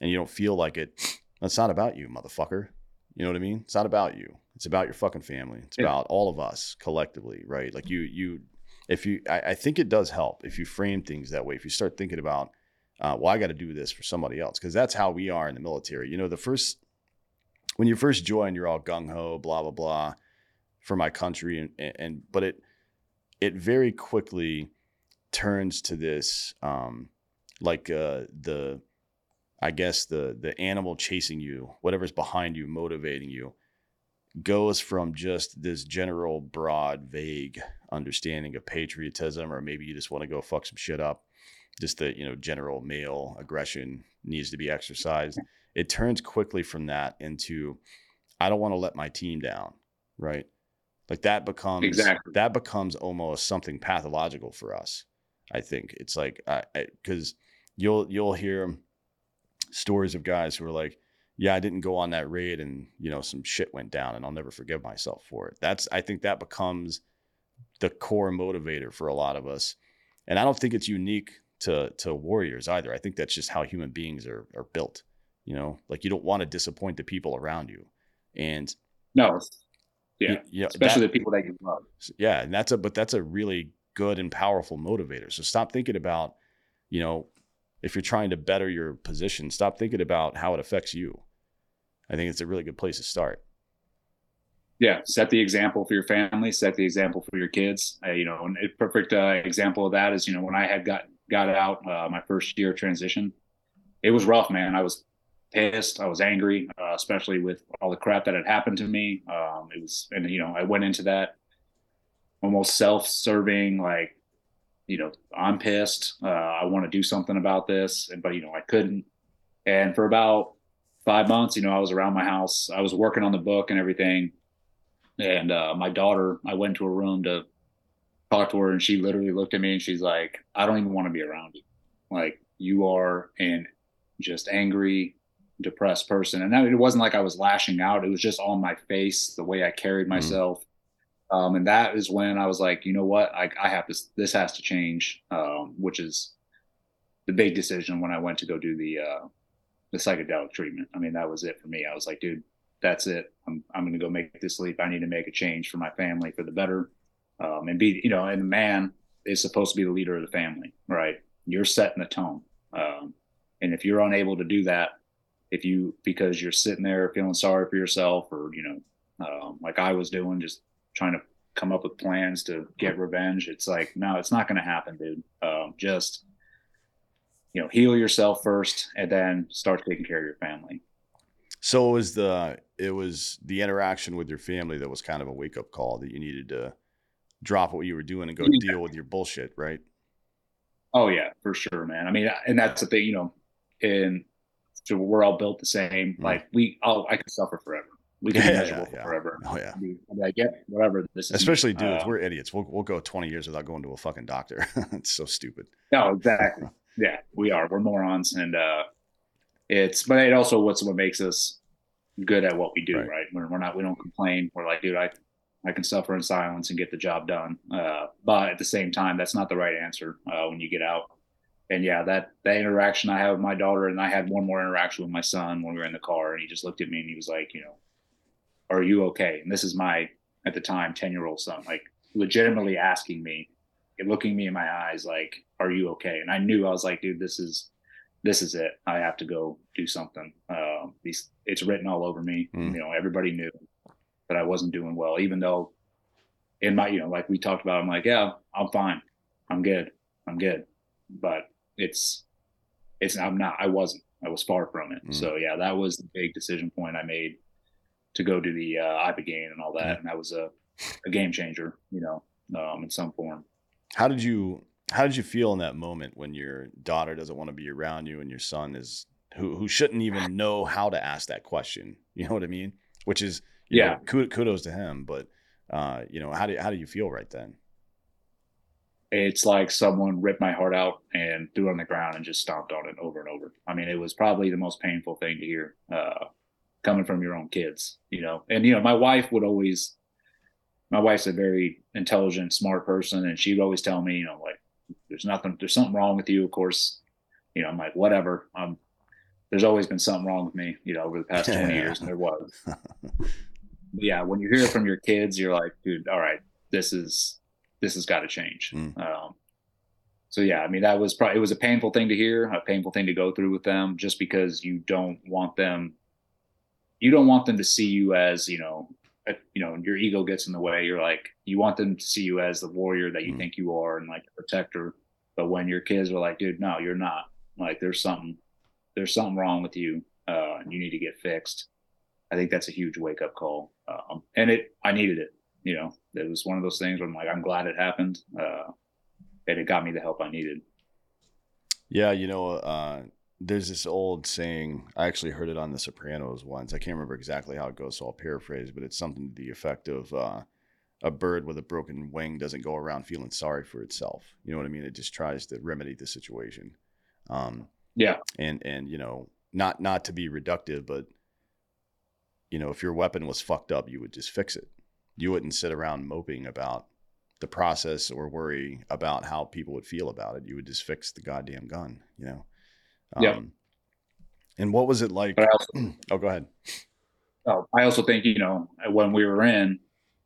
and you don't feel like it, that's not about you, motherfucker. You know what I mean? It's not about you. It's about your fucking family. It's Yeah. about all of us collectively, right? Like you you if you I, I think it does help if you frame things that way. If you start thinking about uh, well, I got to do this for somebody else because that's how we are in the military. You know, the first when you first join, you're all gung ho, blah blah blah, for my country, and, and, and but it it very quickly turns to this um, like uh, the I guess the the animal chasing you, whatever's behind you, motivating you, goes from just this general, broad, vague understanding of patriotism, or maybe you just want to go fuck some shit up. Just the you know general male aggression needs to be exercised. It turns quickly from that into I don't want to let my team down, right? Like that becomes Exactly. that becomes almost something pathological for us. I think it's like because you'll you'll hear stories of guys who are like, yeah, I didn't go on that raid and you know some shit went down and I'll never forgive myself for it. That's I think that becomes the core motivator for a lot of us. And I don't think it's unique to to warriors either. I think that's just how human beings are are built. You know, like you don't want to disappoint the people around you. And no, yeah, you know, especially that, the people that you love. Yeah, and that's a but that's a really good and powerful motivator. So stop thinking about, you know, if you're trying to better your position, stop thinking about how it affects you. I think it's a really good place to start. Yeah, set the example for your family, set the example for your kids. Uh, you know, a perfect uh, example of that is, you know, when I had got got out uh, my first year of transition, it was rough, man. I was pissed. I was angry, uh, especially with all the crap that had happened to me. Um, it was, and you know, I went into that almost self-serving, like, you know, I'm pissed. Uh, I want to do something about this, but you know, I couldn't. And for about five months, you know, I was around my house. I was working on the book and everything. And uh, my daughter, I went to a room to talk to her, and she literally looked at me and she's like, "I don't even want to be around you. Like, you are an just angry, depressed person. And it wasn't like I was lashing out. It was just on my face, the way I carried mm-hmm. myself. Mm-hmm. Um, and that is when I was like, you know what? I, I have to, this has to change, um, which is the big decision when I went to go do the, uh, the psychedelic treatment. I mean, that was it for me. I was like, dude, that's it. I'm, I'm going to go make this leap. I need to make a change for my family for the better. Um, and be, you know, and the man is supposed to be the leader of the family, right? You're setting the tone. Um, and if you're unable to do that, if you because you're sitting there feeling sorry for yourself or you know um, like i was doing just trying to come up with plans to get revenge it's like no it's not going to happen dude um, just you know heal yourself first and then start taking care of your family so it was the it was the interaction with your family that was kind of a wake-up call that you needed to drop what you were doing and go yeah. deal with your bullshit right oh yeah for sure man i mean and that's the thing you know in so we're all built the same. Mm. Like we, oh, I could suffer forever. We can yeah, be miserable yeah, forever. Oh yeah. I get whatever this is. Especially dudes, uh, we're idiots. We'll we'll go 20 years without going to a fucking doctor. it's so stupid. No, exactly. yeah, we are. We're morons, and uh, it's. But it also what's what makes us good at what we do, right? right? We're, we're not. We don't complain. We're like, dude, I I can suffer in silence and get the job done. Uh, but at the same time, that's not the right answer uh, when you get out and yeah, that that interaction I have with my daughter, and I had one more interaction with my son when we were in the car, and he just looked at me and he was like, you know, are you okay? And this is my at the time ten year old son, like legitimately asking me, looking me in my eyes, like, are you okay? And I knew I was like, dude, this is this is it. I have to go do something. Uh, these it's written all over me. Mm. You know, everybody knew that I wasn't doing well, even though in my, you know, like we talked about, I'm like, yeah, I'm fine. I'm good. I'm good. But it's it's I'm not I wasn't I was far from it. Mm. So yeah, that was the big decision point I made to go to the uh, Ibogaine and all that, and that was a, a game changer, you know, um, in some form. How did you How did you feel in that moment when your daughter doesn't want to be around you and your son is who who shouldn't even know how to ask that question? You know what I mean? Which is yeah, know, kudos to him, but uh, you know how do how do you feel right then? it's like someone ripped my heart out and threw it on the ground and just stomped on it over and over. I mean, it was probably the most painful thing to hear uh, coming from your own kids, you know. And you know, my wife would always, my wife's a very intelligent, smart person, and she'd always tell me, you know, like, there's nothing, there's something wrong with you. Of course, you know, I'm like, whatever. Um, there's always been something wrong with me, you know, over the past 20 years, and there was. yeah, when you hear it from your kids, you're like, dude, all right, this is this has got to change. Mm. Um, so yeah, I mean that was probably it was a painful thing to hear, a painful thing to go through with them, just because you don't want them, you don't want them to see you as you know, you know, your ego gets in the way. You're like you want them to see you as the warrior that you mm. think you are and like a protector. But when your kids are like, dude, no, you're not. Like there's something, there's something wrong with you, uh, and you need to get fixed. I think that's a huge wake up call, um, and it I needed it you know, it was one of those things where I'm like, I'm glad it happened. Uh, and it got me the help I needed. Yeah, you know, uh, there's this old saying. I actually heard it on The Sopranos once. I can't remember exactly how it goes, so I'll paraphrase, but it's something to the effect of uh, a bird with a broken wing doesn't go around feeling sorry for itself. You know what I mean? It just tries to remedy the situation. Um, yeah, and and you know, not not to be reductive, but you know, if your weapon was fucked up, you would just fix it you wouldn't sit around moping about the process or worry about how people would feel about it. You would just fix the goddamn gun, you know? Um, yeah. And what was it like? Also, oh, go ahead. oh, I also think you know when we were in,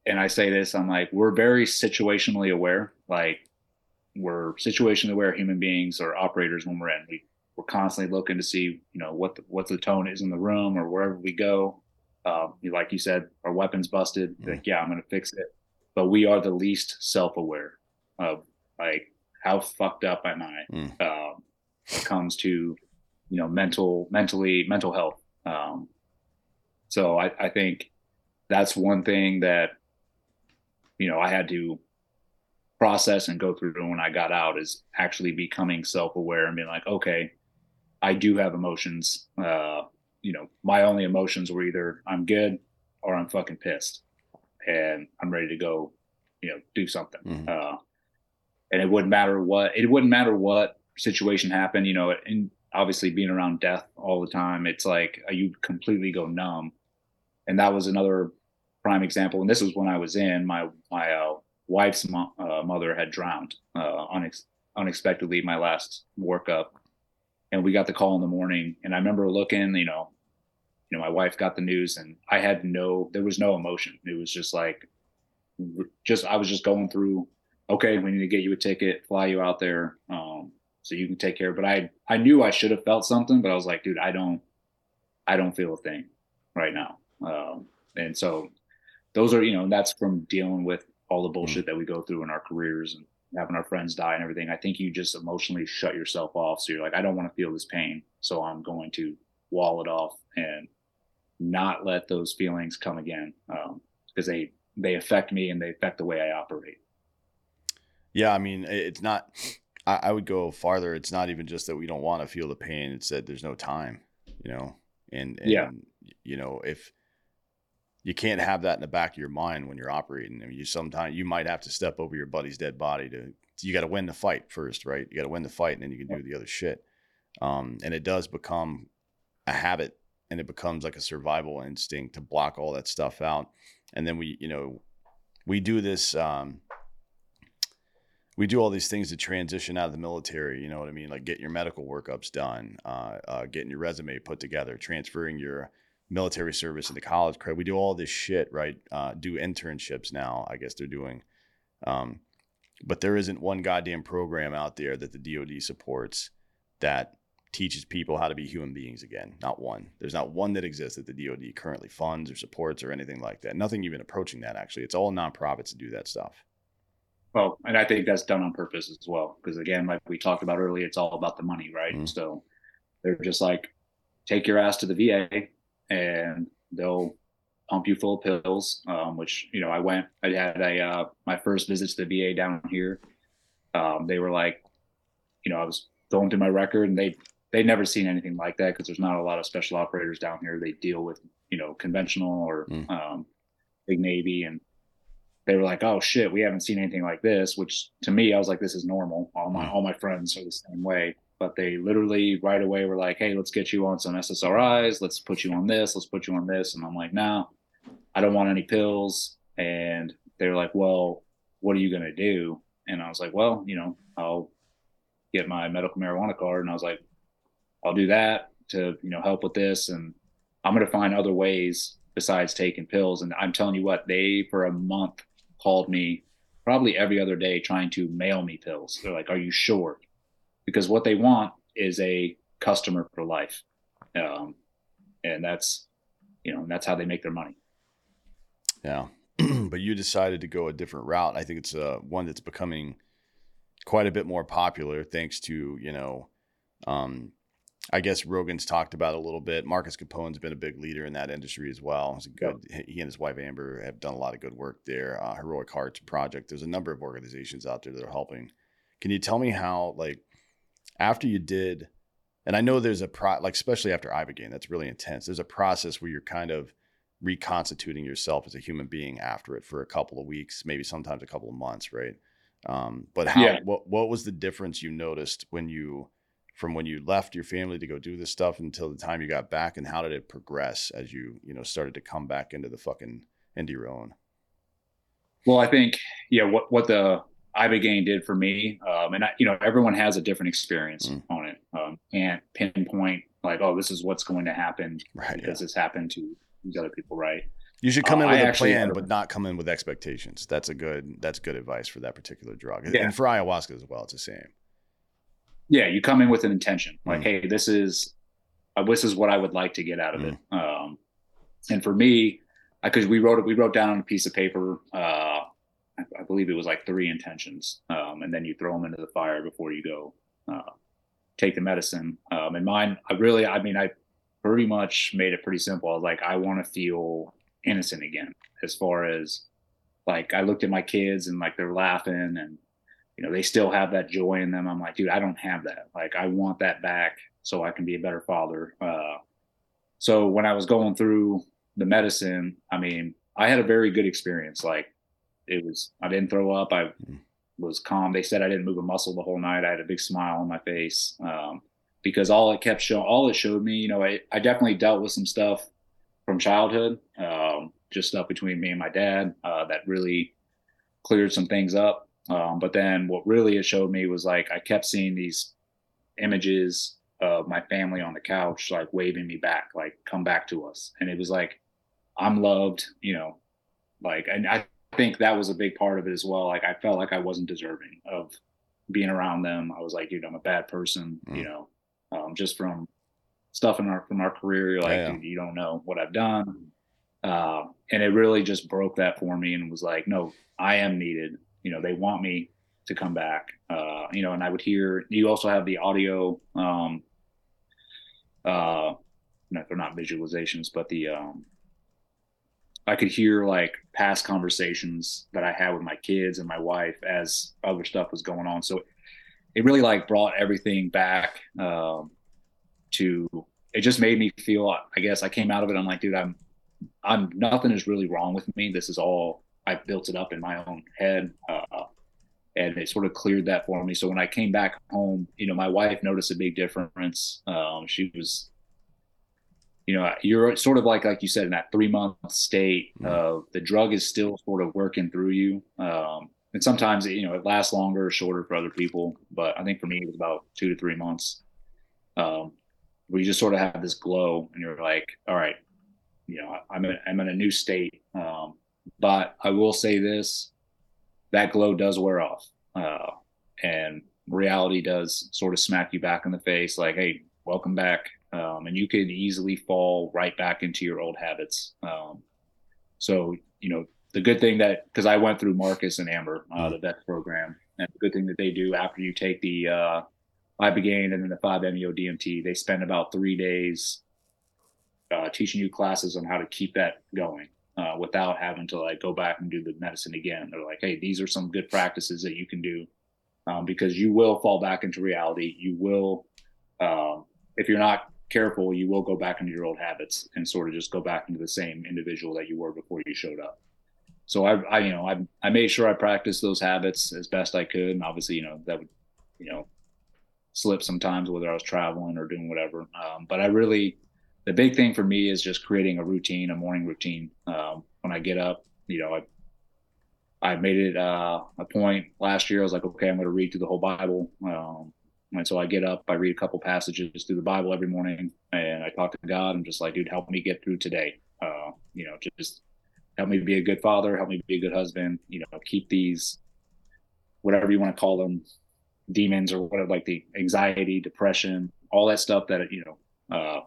and I say this, I'm like we're very situationally aware. Like we're situationally aware human beings or operators when we're in. We we're constantly looking to see you know what the, what the tone is in the room or wherever we go. Um, like you said, our weapons busted. Mm. Like yeah, I'm gonna fix it. But we are the least self aware of like how fucked up am I mm. um, it comes to you know mental mentally mental health. Um, so I, I think that's one thing that you know I had to process and go through when I got out is actually becoming self aware and being like, okay, I do have emotions. Uh, you know, my only emotions were either I'm good or I'm fucking pissed, and I'm ready to go, you know, do something. Mm-hmm. Uh, and it wouldn't matter what it wouldn't matter what situation happened. You know, and obviously being around death all the time, it's like uh, you completely go numb. And that was another prime example. And this was when I was in my my uh, wife's mo- uh, mother had drowned uh, unex- unexpectedly my last workup, and we got the call in the morning. And I remember looking, you know, you know, my wife got the news, and I had no, there was no emotion. It was just like, just I was just going through. Okay, we need to get you a ticket, fly you out there. Um, so you can take care. But I I knew I should have felt something, but I was like, dude, I don't I don't feel a thing right now. Um, and so those are you know that's from dealing with all the mm. bullshit that we go through in our careers and having our friends die and everything. I think you just emotionally shut yourself off. So you're like, I don't want to feel this pain, so I'm going to wall it off and not let those feelings come again because um, they they affect me and they affect the way I operate. Yeah, I mean, it's not I, I would go farther. It's not even just that we don't want to feel the pain. It's that there's no time, you know, and, and yeah, you know, if you can't have that in the back of your mind when you're operating. I mean, you sometimes you might have to step over your buddy's dead body to. You got to win the fight first, right? You got to win the fight, and then you can do the other shit. Um, and it does become a habit, and it becomes like a survival instinct to block all that stuff out. And then we, you know, we do this. Um, we do all these things to transition out of the military. You know what I mean? Like getting your medical workups done, uh, uh, getting your resume put together, transferring your military service into college credit. We do all this shit, right? Uh, do internships now. I guess they're doing. Um, but there isn't one goddamn program out there that the DoD supports that teaches people how to be human beings again. Not one. There's not one that exists that the DoD currently funds or supports or anything like that. Nothing even approaching that. Actually, it's all nonprofits that do that stuff. Well, and I think that's done on purpose as well. Because again, like we talked about earlier, it's all about the money, right? Mm-hmm. So they're just like, take your ass to the VA and they'll pump you full of pills. Um, which, you know, I went, I had a, uh, my first visit to the VA down here. Um, they were like, you know, I was going through my record and they, they'd never seen anything like that because there's not a lot of special operators down here. They deal with, you know, conventional or mm. um, big Navy and they were like, "Oh shit, we haven't seen anything like this." Which to me, I was like, "This is normal." All my all my friends are the same way. But they literally right away were like, "Hey, let's get you on some SSRIs. Let's put you on this. Let's put you on this." And I'm like, "No, I don't want any pills." And they're like, "Well, what are you gonna do?" And I was like, "Well, you know, I'll get my medical marijuana card." And I was like, "I'll do that to you know help with this." And I'm gonna find other ways besides taking pills. And I'm telling you what, they for a month called me probably every other day trying to mail me pills. They're like, "Are you sure?" Because what they want is a customer for life, um, and that's you know that's how they make their money. Yeah, but you decided to go a different route. I think it's uh, one that's becoming quite a bit more popular thanks to you know um, I guess Rogan's talked about a little bit. Marcus Capone's been a big leader in that industry as well. He's a good. He and his wife Amber have done a lot of good work there. Uh, Heroic Hearts Project. There's a number of organizations out there that are helping. Can you tell me how, like, after you did, and I know there's a pro, like, especially after Ibogaine, that's really intense. There's a process where you're kind of reconstituting yourself as a human being after it for a couple of weeks, maybe sometimes a couple of months, right? Um, but how? Yeah. What What was the difference you noticed when you from when you left your family to go do this stuff until the time you got back and how did it progress as you you know started to come back into the fucking into your own well i think yeah what what the ibogaine did for me um, and I, you know everyone has a different experience mm. on it um, can't pinpoint like oh this is what's going to happen right, because yeah. this happened to these other people right. You should come Uh, in with I a plan, but not come in with expectations. That's a good. That's good advice for that particular drug, Yeah. and for ayahuasca as well. It's the same. Yeah, you come in with an intention, like, Mm. hey, this is uh, this is what I would like to get out of Mm. it. Um, and for me, because we wrote it, we wrote down on a piece of paper. Uh, I, I believe it was like three intentions, um, and then you throw them into the fire before you go uh, take the medicine. Um, and mine, I really, I mean, I pretty much made it pretty simple. I was like, I want to feel innocent again, as far as like I looked at my kids and like they're laughing and you know they still have that joy in them. I'm like dude i don't have that. Like i want that back so i can be a better father. Uh, so when i was going through the medicine i mean i had a very good experience. Like it was i didn't throw up. I Mm. was calm. They said i didn't move a muscle the whole night. I had a big smile on my face um, because all it kept showing all it showed me you know I, I definitely dealt with some stuff from childhood um, just stuff between me and my dad uh, that really cleared some things up um, but then what really it showed me was like I kept seeing these images of my family on the couch, like waving me back, like come back to us. And it was like, I'm loved, you know, like, and I think that was a big part of it as well. Like I felt like I wasn't deserving of being around them. I was like, dude, I'm a bad person, Mm. you know, um, just from stuff in our, from our career. You're like, Yeah. dude, you don't know what I've done. Uh, and it really just broke that for me and was like, no, I am needed. You know, they want me to come back. Uh, you know, and I would hear you also have the audio um uh no, they're not visualizations, but the um I could hear like past conversations that I had with my kids and my wife as other stuff was going on. So it really like brought everything back um to it just made me feel I guess I came out of it I'm like dude I'm I'm nothing is really wrong with me. This is all I built it up in my own head. Uh, and it sort of cleared that for me. So when I came back home, you know, my wife noticed a big difference. Um, she was, you know, you're sort of like, like you said, in that three month state Mhm. of the drug is still sort of working through you. Um, and sometimes, you know, it lasts longer or shorter for other people. But I think for me, it was about two to three months. Um, where you just sort of have this glow and you're like, all right, you know, I'm in, I'm in a new state. Um, but I will say this, that glow does wear off. Uh, and reality does sort of smack you back in the face like, hey, welcome back. Um, and you could easily fall right back into your old habits. Um, so, you know, the good thing that, because I went through Marcus and Amber, uh, the vet program, and the good thing that they do after you take the uh, Ibogaine and then the 5-MeO DMT, they spend about three days uh, teaching you classes on how to keep that going uh, without having to like go back and do the medicine again. They're like, hey, these are some good practices that you can do um, because you will fall back into reality. You will, um, if you're not careful, you will go back into your old habits and sort of just go back into the same individual that you were before you showed up. So I, I you know, I, I made sure I practiced those habits as best I could, and obviously, you know, that would, you know, slip sometimes whether I was traveling or doing whatever. Um, but I really, the big thing for me is just creating a routine, a morning routine. Um, when I get up, you know, I, I made it uh, a point last year. I was like, okay, I'm going to read through the whole Bible. Um, and so I get up, I read a couple passages through the Bible every morning, and I talk to God. I'm just like, dude, help me get through today. Uh, you know, just help me be a good father, help me be a good husband. You know, keep these, whatever you want to call them, demons or whatever, like the anxiety, depression, all that stuff that you know. Uh,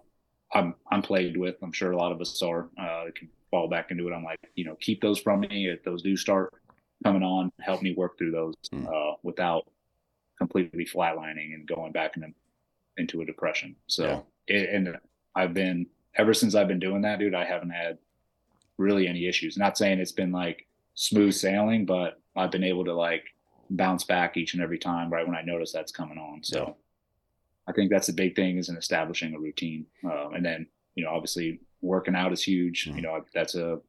I'm I'm plagued with. I'm sure a lot of us are. Uh, can fall back into it. I'm like, you know, keep those from me. If those do start coming on, help me work through those Mm. uh, without completely flatlining and going back into into a depression. So, it, and I've been ever since I've been doing that, dude. I haven't had really any issues. Not saying it's been like smooth sailing, but I've been able to like bounce back each and every time right when I notice that's coming on. So. Yeah. I think that's the big thing is in establishing a routine. Um, and then, you know, obviously working out is huge. Mhm. You know, that's a,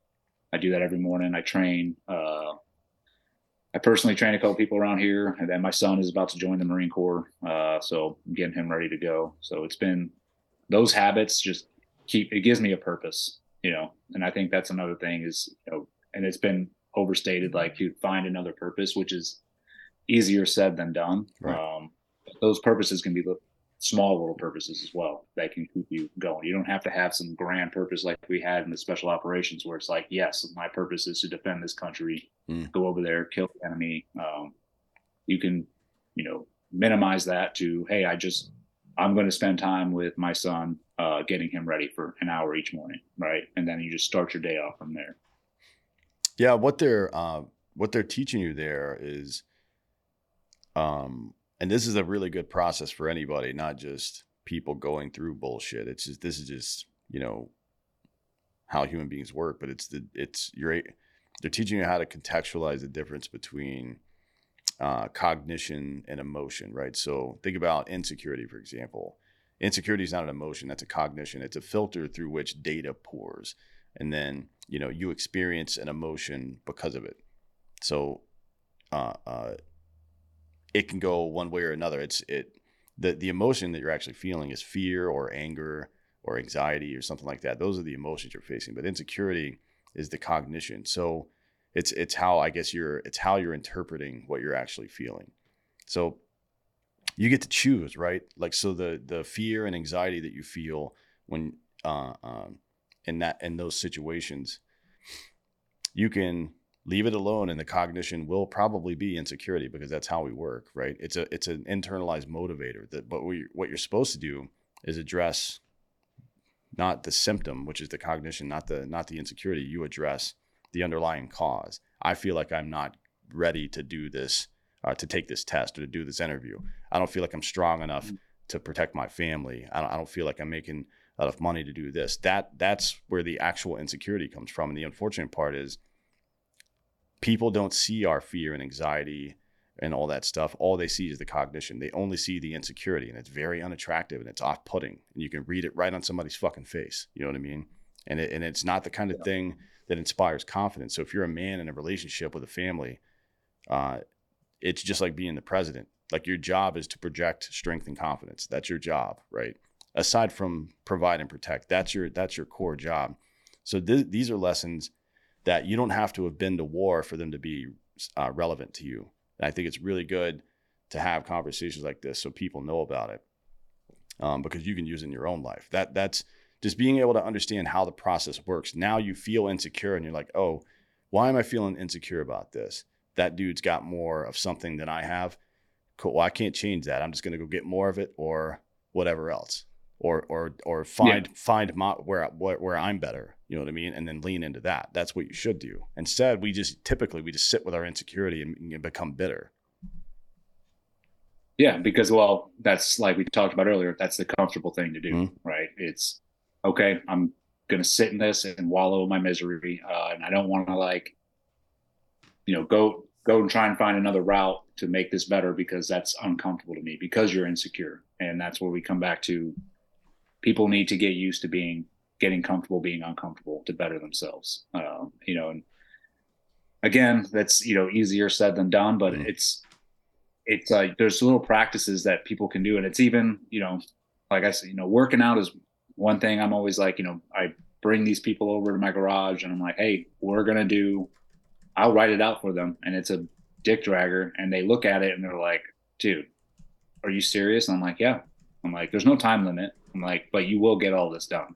I do that every morning. I train. Uh, I personally train a couple people around here, and then my son is about to join the Marine Corps, uh, so I'm getting him ready to go. So it's been those habits just keep it gives me a purpose, you know. And I think that's another thing is, you know, and it's been overstated, like you find another purpose, which is easier said than done. Right. Um, those purposes can be small little purposes as well that can keep you going. You don't have to have some grand purpose like we had in the special operations where it's like, yes, my purpose is to defend this country, mm. go over there, kill the enemy. Um, you can, you know, minimize that to, hey, I just, I'm going to spend time with my son, uh, getting him ready for an hour each morning, right? And then you just start your day off from there. Yeah, what they're uh, what they're teaching you there is, um, and this is a really good process for anybody, not just people going through bullshit. It's just this is just you know how human beings work, but it's the it's you're they're teaching you how to contextualize the difference between uh, cognition and emotion, right? So think about insecurity, for example. Insecurity is not an emotion; that's a cognition. It's a filter through which data pours, and then you know you experience an emotion because of it. So uh, uh, it can go one way or another. It's it the the emotion that you're actually feeling is fear or anger or anxiety or something like that. Those are the emotions you're facing. But insecurity is the cognition. So it's it's how I guess you're it's how you're interpreting what you're actually feeling. So you get to choose, right? Like so the the fear and anxiety that you feel when uh, um, in that in those situations, you can leave it alone and the cognition will probably be insecurity because that's how we work right? It's a it's an internalized motivator that but we, what you're supposed to do is address not the symptom which is the cognition not the not the insecurity. You address the underlying cause. I feel like i'm not ready to do this uh, to take this test or to do this interview. I don't feel like i'm strong enough mm-hmm. to protect my family. I don't, I don't feel like i'm making enough money to do this. That that's where the actual insecurity comes from. And the unfortunate part is people don't see our fear and anxiety and all that stuff. All they see is the cognition. They only see the insecurity, and it's very unattractive and it's off putting. And you can read it right on somebody's fucking face. You know what I mean? And it, and it's not the kind of yeah. thing that inspires confidence. So if you're a man in a relationship with a family, uh, it's just like being the president. Like your job is to project strength and confidence. That's your job, right? Aside from provide and protect, that's your that's your core job. So th- these are lessons that you don't have to have been to war for them to be uh, relevant to you. And I think it's really good to have conversations like this so people know about it um, because you can use it in your own life. That that's just being able to understand how the process works. Now you feel insecure and you're like, oh, why am I feeling insecure about this? That dude's got more of something than I have. Cool. Well, I can't change that. I'm just going to go get more of it or whatever else or or or find yeah. find my, where, where where I'm better. You know what I mean? And then lean into that. That's what you should do. Instead, we just typically we just sit with our insecurity and, and become bitter. Yeah, because well, that's like we talked about earlier. That's the comfortable thing to do, mm-hmm. right? It's okay. I'm gonna sit in this and wallow in my misery, uh, and I don't want to like, you know, go go and try and find another route to make this better because that's uncomfortable to me because you're insecure, and that's where we come back to people need to get used to being getting comfortable being uncomfortable to better themselves. Um, you know and again that's you know easier said than done but mm-hmm. it's it's like there's little practices that people can do. And it's even you know like i said you know working out is one thing i'm always like you know i bring these people over to my garage and i'm like hey we're gonna do i'll write it out for them and it's a dick dragger and they look at it and they're like dude are you serious? And i'm like yeah. I'm like there's no time limit. I'm like, but you will get all this done.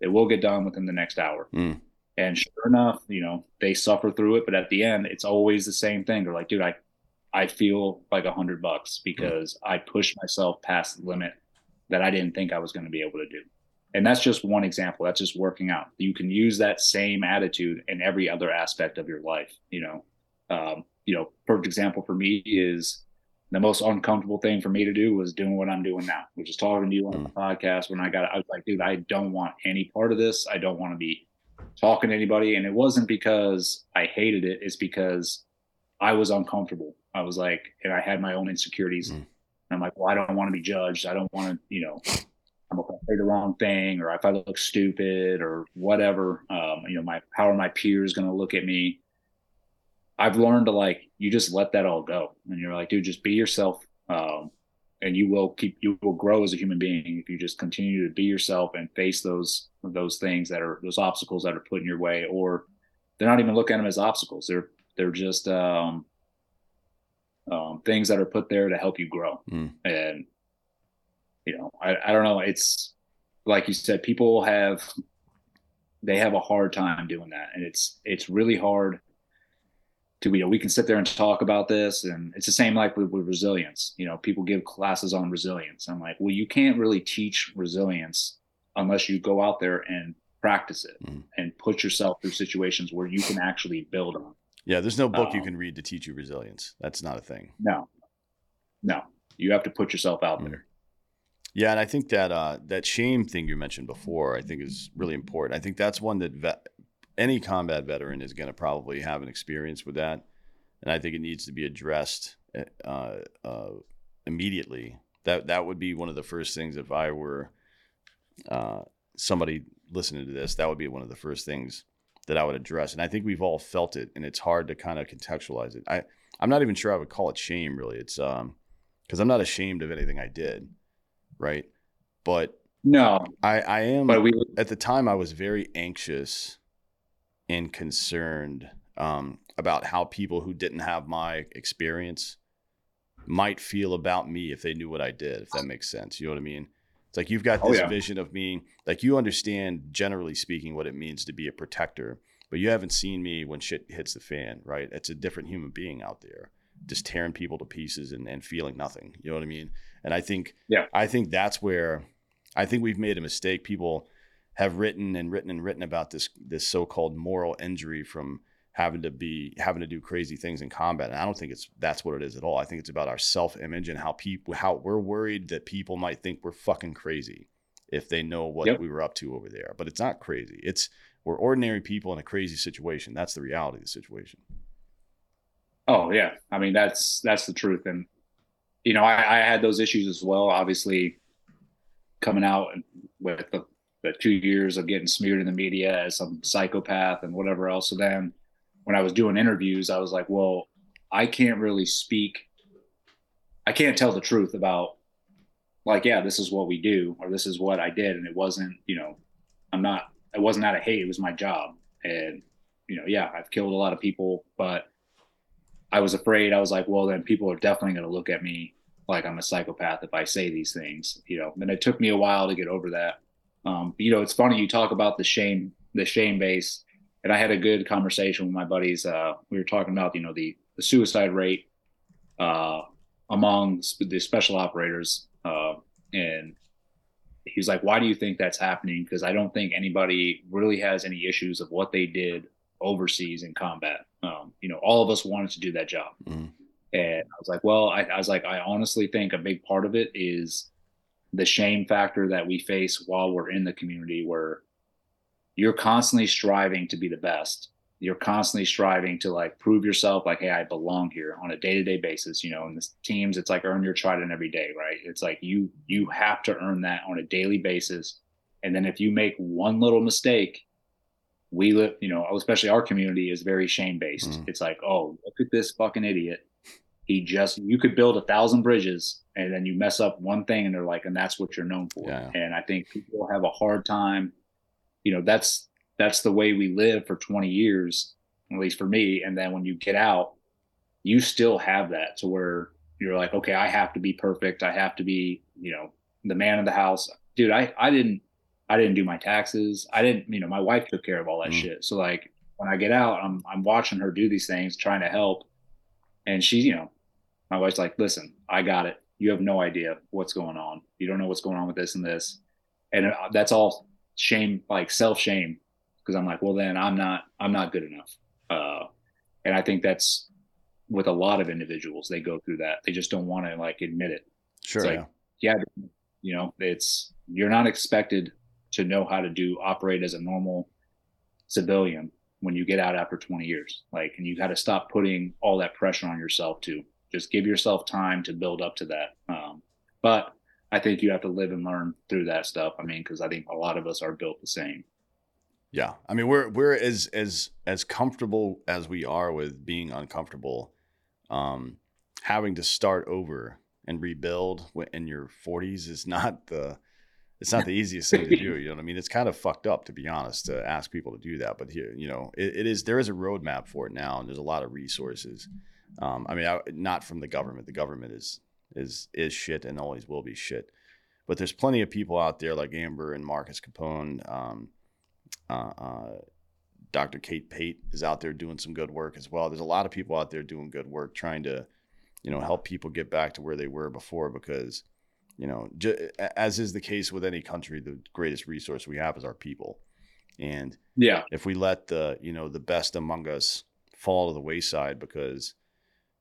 It will get done within the next hour. Mm. And sure enough, you know, they suffer through it, but at the end, it's always the same thing. They're like, dude, I, I feel like a hundred bucks because mm. I pushed myself past the limit that I didn't think I was going to be able to do. And that's just one example. That's just working out. You can use that same attitude in every other aspect of your life. You know, um, you know, perfect example for me is the most uncomfortable thing for me to do was doing what I'm doing now, which is talking to you on the mm. podcast. When I got, I was like, dude, I don't want any part of this. I don't want to be talking to anybody. And it wasn't because I hated it. It's because I was uncomfortable. I was like, and I had my own insecurities. Mm. And I'm like, well, I don't want to be judged. I don't want to, you know, I'm going to say the wrong thing, or if I look stupid, or whatever. Um, you know, my how are my peers going to look at me? I've learned to like you just let that all go, and you're like, dude, just be yourself, um, and you will keep you will grow as a human being if you just continue to be yourself and face those those things that are those obstacles that are put in your way, or they're not even looking at them as obstacles. They're they're just um, um, things that are put there to help you grow, mm. and you know I, I don't know. It's like you said, people have they have a hard time doing that, and it's it's really hard to you know we can sit there and talk about this, and it's the same like with, with resilience. You know, people give classes on resilience. I'm like, well, you can't really teach resilience unless you go out there and practice it mm. and put yourself through situations where you can actually build on. Yeah, there's no book um, you can read to teach you resilience. That's not a thing. No, no, you have to put yourself out mm. there. Yeah, and I think that uh, that shame thing you mentioned before, I think is really important. I think that's one that vet, any combat veteran is going to probably have an experience with that, and I think it needs to be addressed eh, uh, uh, immediately. That that would be one of the first things if I were uh, somebody listening to this. That would be one of the first things that I would address, and I think we've all felt it, and it's hard to kind of contextualize it. I I'm not even sure I would call it shame really. It's um because I'm not ashamed of anything I did right? But no, I, I am. But we at the time I was very anxious and concerned um, about how people who didn't have my experience might feel about me if they knew what I did. If that makes sense, you know what I mean? It's like you've got oh, this oh, yeah. vision of me, like you understand, generally speaking, what it means to be a protector, but you haven't seen me when shit hits the fan, right? It's a different human being out there, just tearing people to pieces and, and feeling nothing. You know what I mean? And I think, yeah, I think that's where I think we've made a mistake. People have written and written and written about this this so-called moral injury from having to be having to do crazy things in combat. And I don't think it's that's what it is at all. I think it's about our self-image and how people how we're worried that people might think we're fucking crazy if they know what yep. we were up to over there. But it's not crazy. It's we're ordinary people in a crazy situation. That's the reality of the situation. Oh yeah. I mean that's that's the truth. And you know, I, I, had those issues as well. Obviously, coming out with the, the, two years of getting smeared in the media as some psychopath and whatever else. So then, when I was doing interviews, I was like, well, I can't really speak. I can't tell the truth about, like, yeah, this is what we do, or this is what I did, and it wasn't, you know, I'm not. It wasn't out of hate. It was my job, and you know, yeah, I've killed a lot of people, but I was afraid. I was like, well, then people are definitely going to look at me like I'm a psychopath if I say these things, you know. And it took me a while to get over that. Um, you know, it's funny you talk about the shame, the shame base, and I had a good conversation with my buddies. Uh, we were talking about, you know, the the suicide rate uh, among the special operators, uh, and he was like, "Why do you think that's happening?" Because I don't think anybody really has any issues of what they did overseas in combat. Um, you know, all of us wanted to do that job. Mm. And I was like, well, I, I was like, I honestly think a big part of it is the shame factor that we face while we're in the community where you're constantly striving to be the best. You're constantly striving to like prove yourself, like, hey, I belong here on a day-to-day basis. You know, in the teams, it's like earn your trident every day, right? It's like you you have to earn that on a daily basis. And then if you make one little mistake, we live, you know, especially our community is very shame based. Mm. It's like, oh, look at this fucking idiot. He just, you could build a thousand bridges and then you mess up one thing and they're like, and that's what you're known for. Yeah. And I think people have a hard time, you know, that's, that's the way we live for 20 years, at least for me. And then when you get out, you still have that to where you're like, okay, I have to be perfect. I have to be, you know, the man of the house. Dude, I, I didn't, I didn't do my taxes. I didn't, you know, my wife took care of all that mm. shit. So like when I get out, I'm I'm watching her do these things, trying to help. And she, you know, my wife's like, listen, I got it. You have no idea what's going on. You don't know what's going on with this and this. And uh, that's all shame, like self shame. Cause I'm like, well, then I'm not, I'm not good enough. Uh, and I think that's with a lot of individuals, they go through that. They just don't want to like admit it. Sure. Like, yeah. yeah, you know, it's, you're not expected to know how to do operate as a normal civilian when you get out after 20 years like and you got to stop putting all that pressure on yourself to just give yourself time to build up to that um, but i think you have to live and learn through that stuff i mean because i think a lot of us are built the same yeah i mean we're we're as as as comfortable as we are with being uncomfortable um having to start over and rebuild in your 40s is not the it's not the easiest thing to do. You know what I mean? It's kind of fucked up to be honest to ask people to do that. But here, you know, it, it is there is a roadmap for it now, and there's a lot of resources. Um, I mean, I, not from the government. The government is is is shit and always will be shit. but there's plenty of people out there like Amber and Marcus Capone. Um, uh, uh, Dr. Kate Pate is out there doing some good work as well. There's a lot of people out there doing good work, trying to, you know, help people get back to where they were before. Because, you know, j- as is the case with any country, the greatest resource we have is our people. And yeah, if we let the, you know, the best among us fall to the wayside because,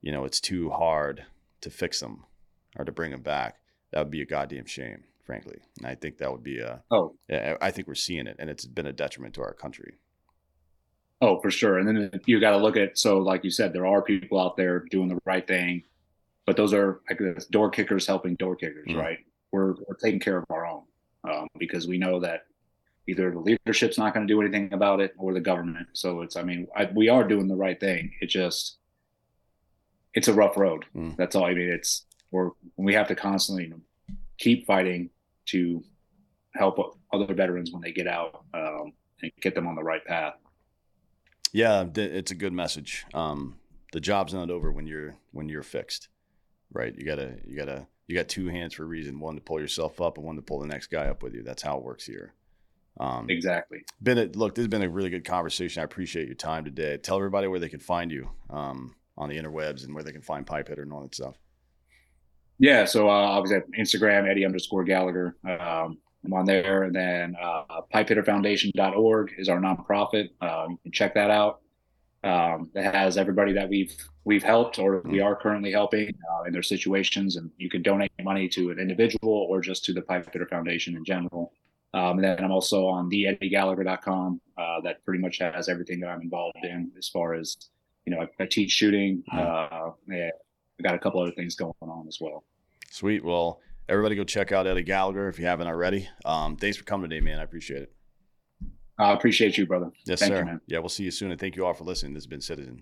you know, it's too hard to fix them or to bring them back, that would be a goddamn shame, frankly. And I think that would be a. Oh, I think we're seeing it, and it's been a detriment to our country. Oh, for sure. And then you got to look at so, like you said, there are people out there doing the right thing, but those are like door kickers helping door kickers, mm-hmm. right? We're we're taking care of our own um, because we know that either the leadership's not going to do anything about it or the government. So it's, I mean, I, we are doing the right thing. It just, it's a rough road. Mm. That's all. I mean, it's we're we have to constantly keep fighting to help other veterans when they get out um, and get them on the right path. Yeah, it's a good message. Um, the job's not over when you're when you're fixed, right? You gotta you gotta you got two hands for a reason: one to pull yourself up and one to pull the next guy up with you. That's how it works here. Um, exactly. Been a, look. This has been a really good conversation. I appreciate your time today. Tell everybody where they can find you um, on the interwebs and where they can find Pipe Hitter and all that stuff. Yeah, so uh, obviously Instagram Eddie underscore Gallagher. Um, I'm on there, and then uh, pipehitterfoundation.org is our nonprofit. Um, you can check that out. Um, that has everybody that we've we've helped or we are currently helping uh, in their situations, and you can donate money to an individual or just to the Pipe Hitter Foundation in general. Um, and then I'm also on the theeddieGallagher.com. Uh, that pretty much has everything that I'm involved in as far as you know. I, I teach shooting. Uh, yeah, I got a couple other things going on as well. Sweet. Well, everybody go check out Eddie Gallagher if you haven't already. Um, thanks for coming today, man. I appreciate it. I appreciate you, brother. Yes, Thank sir. You, yeah, we'll see you soon. And thank you all for listening. This has been Citizen.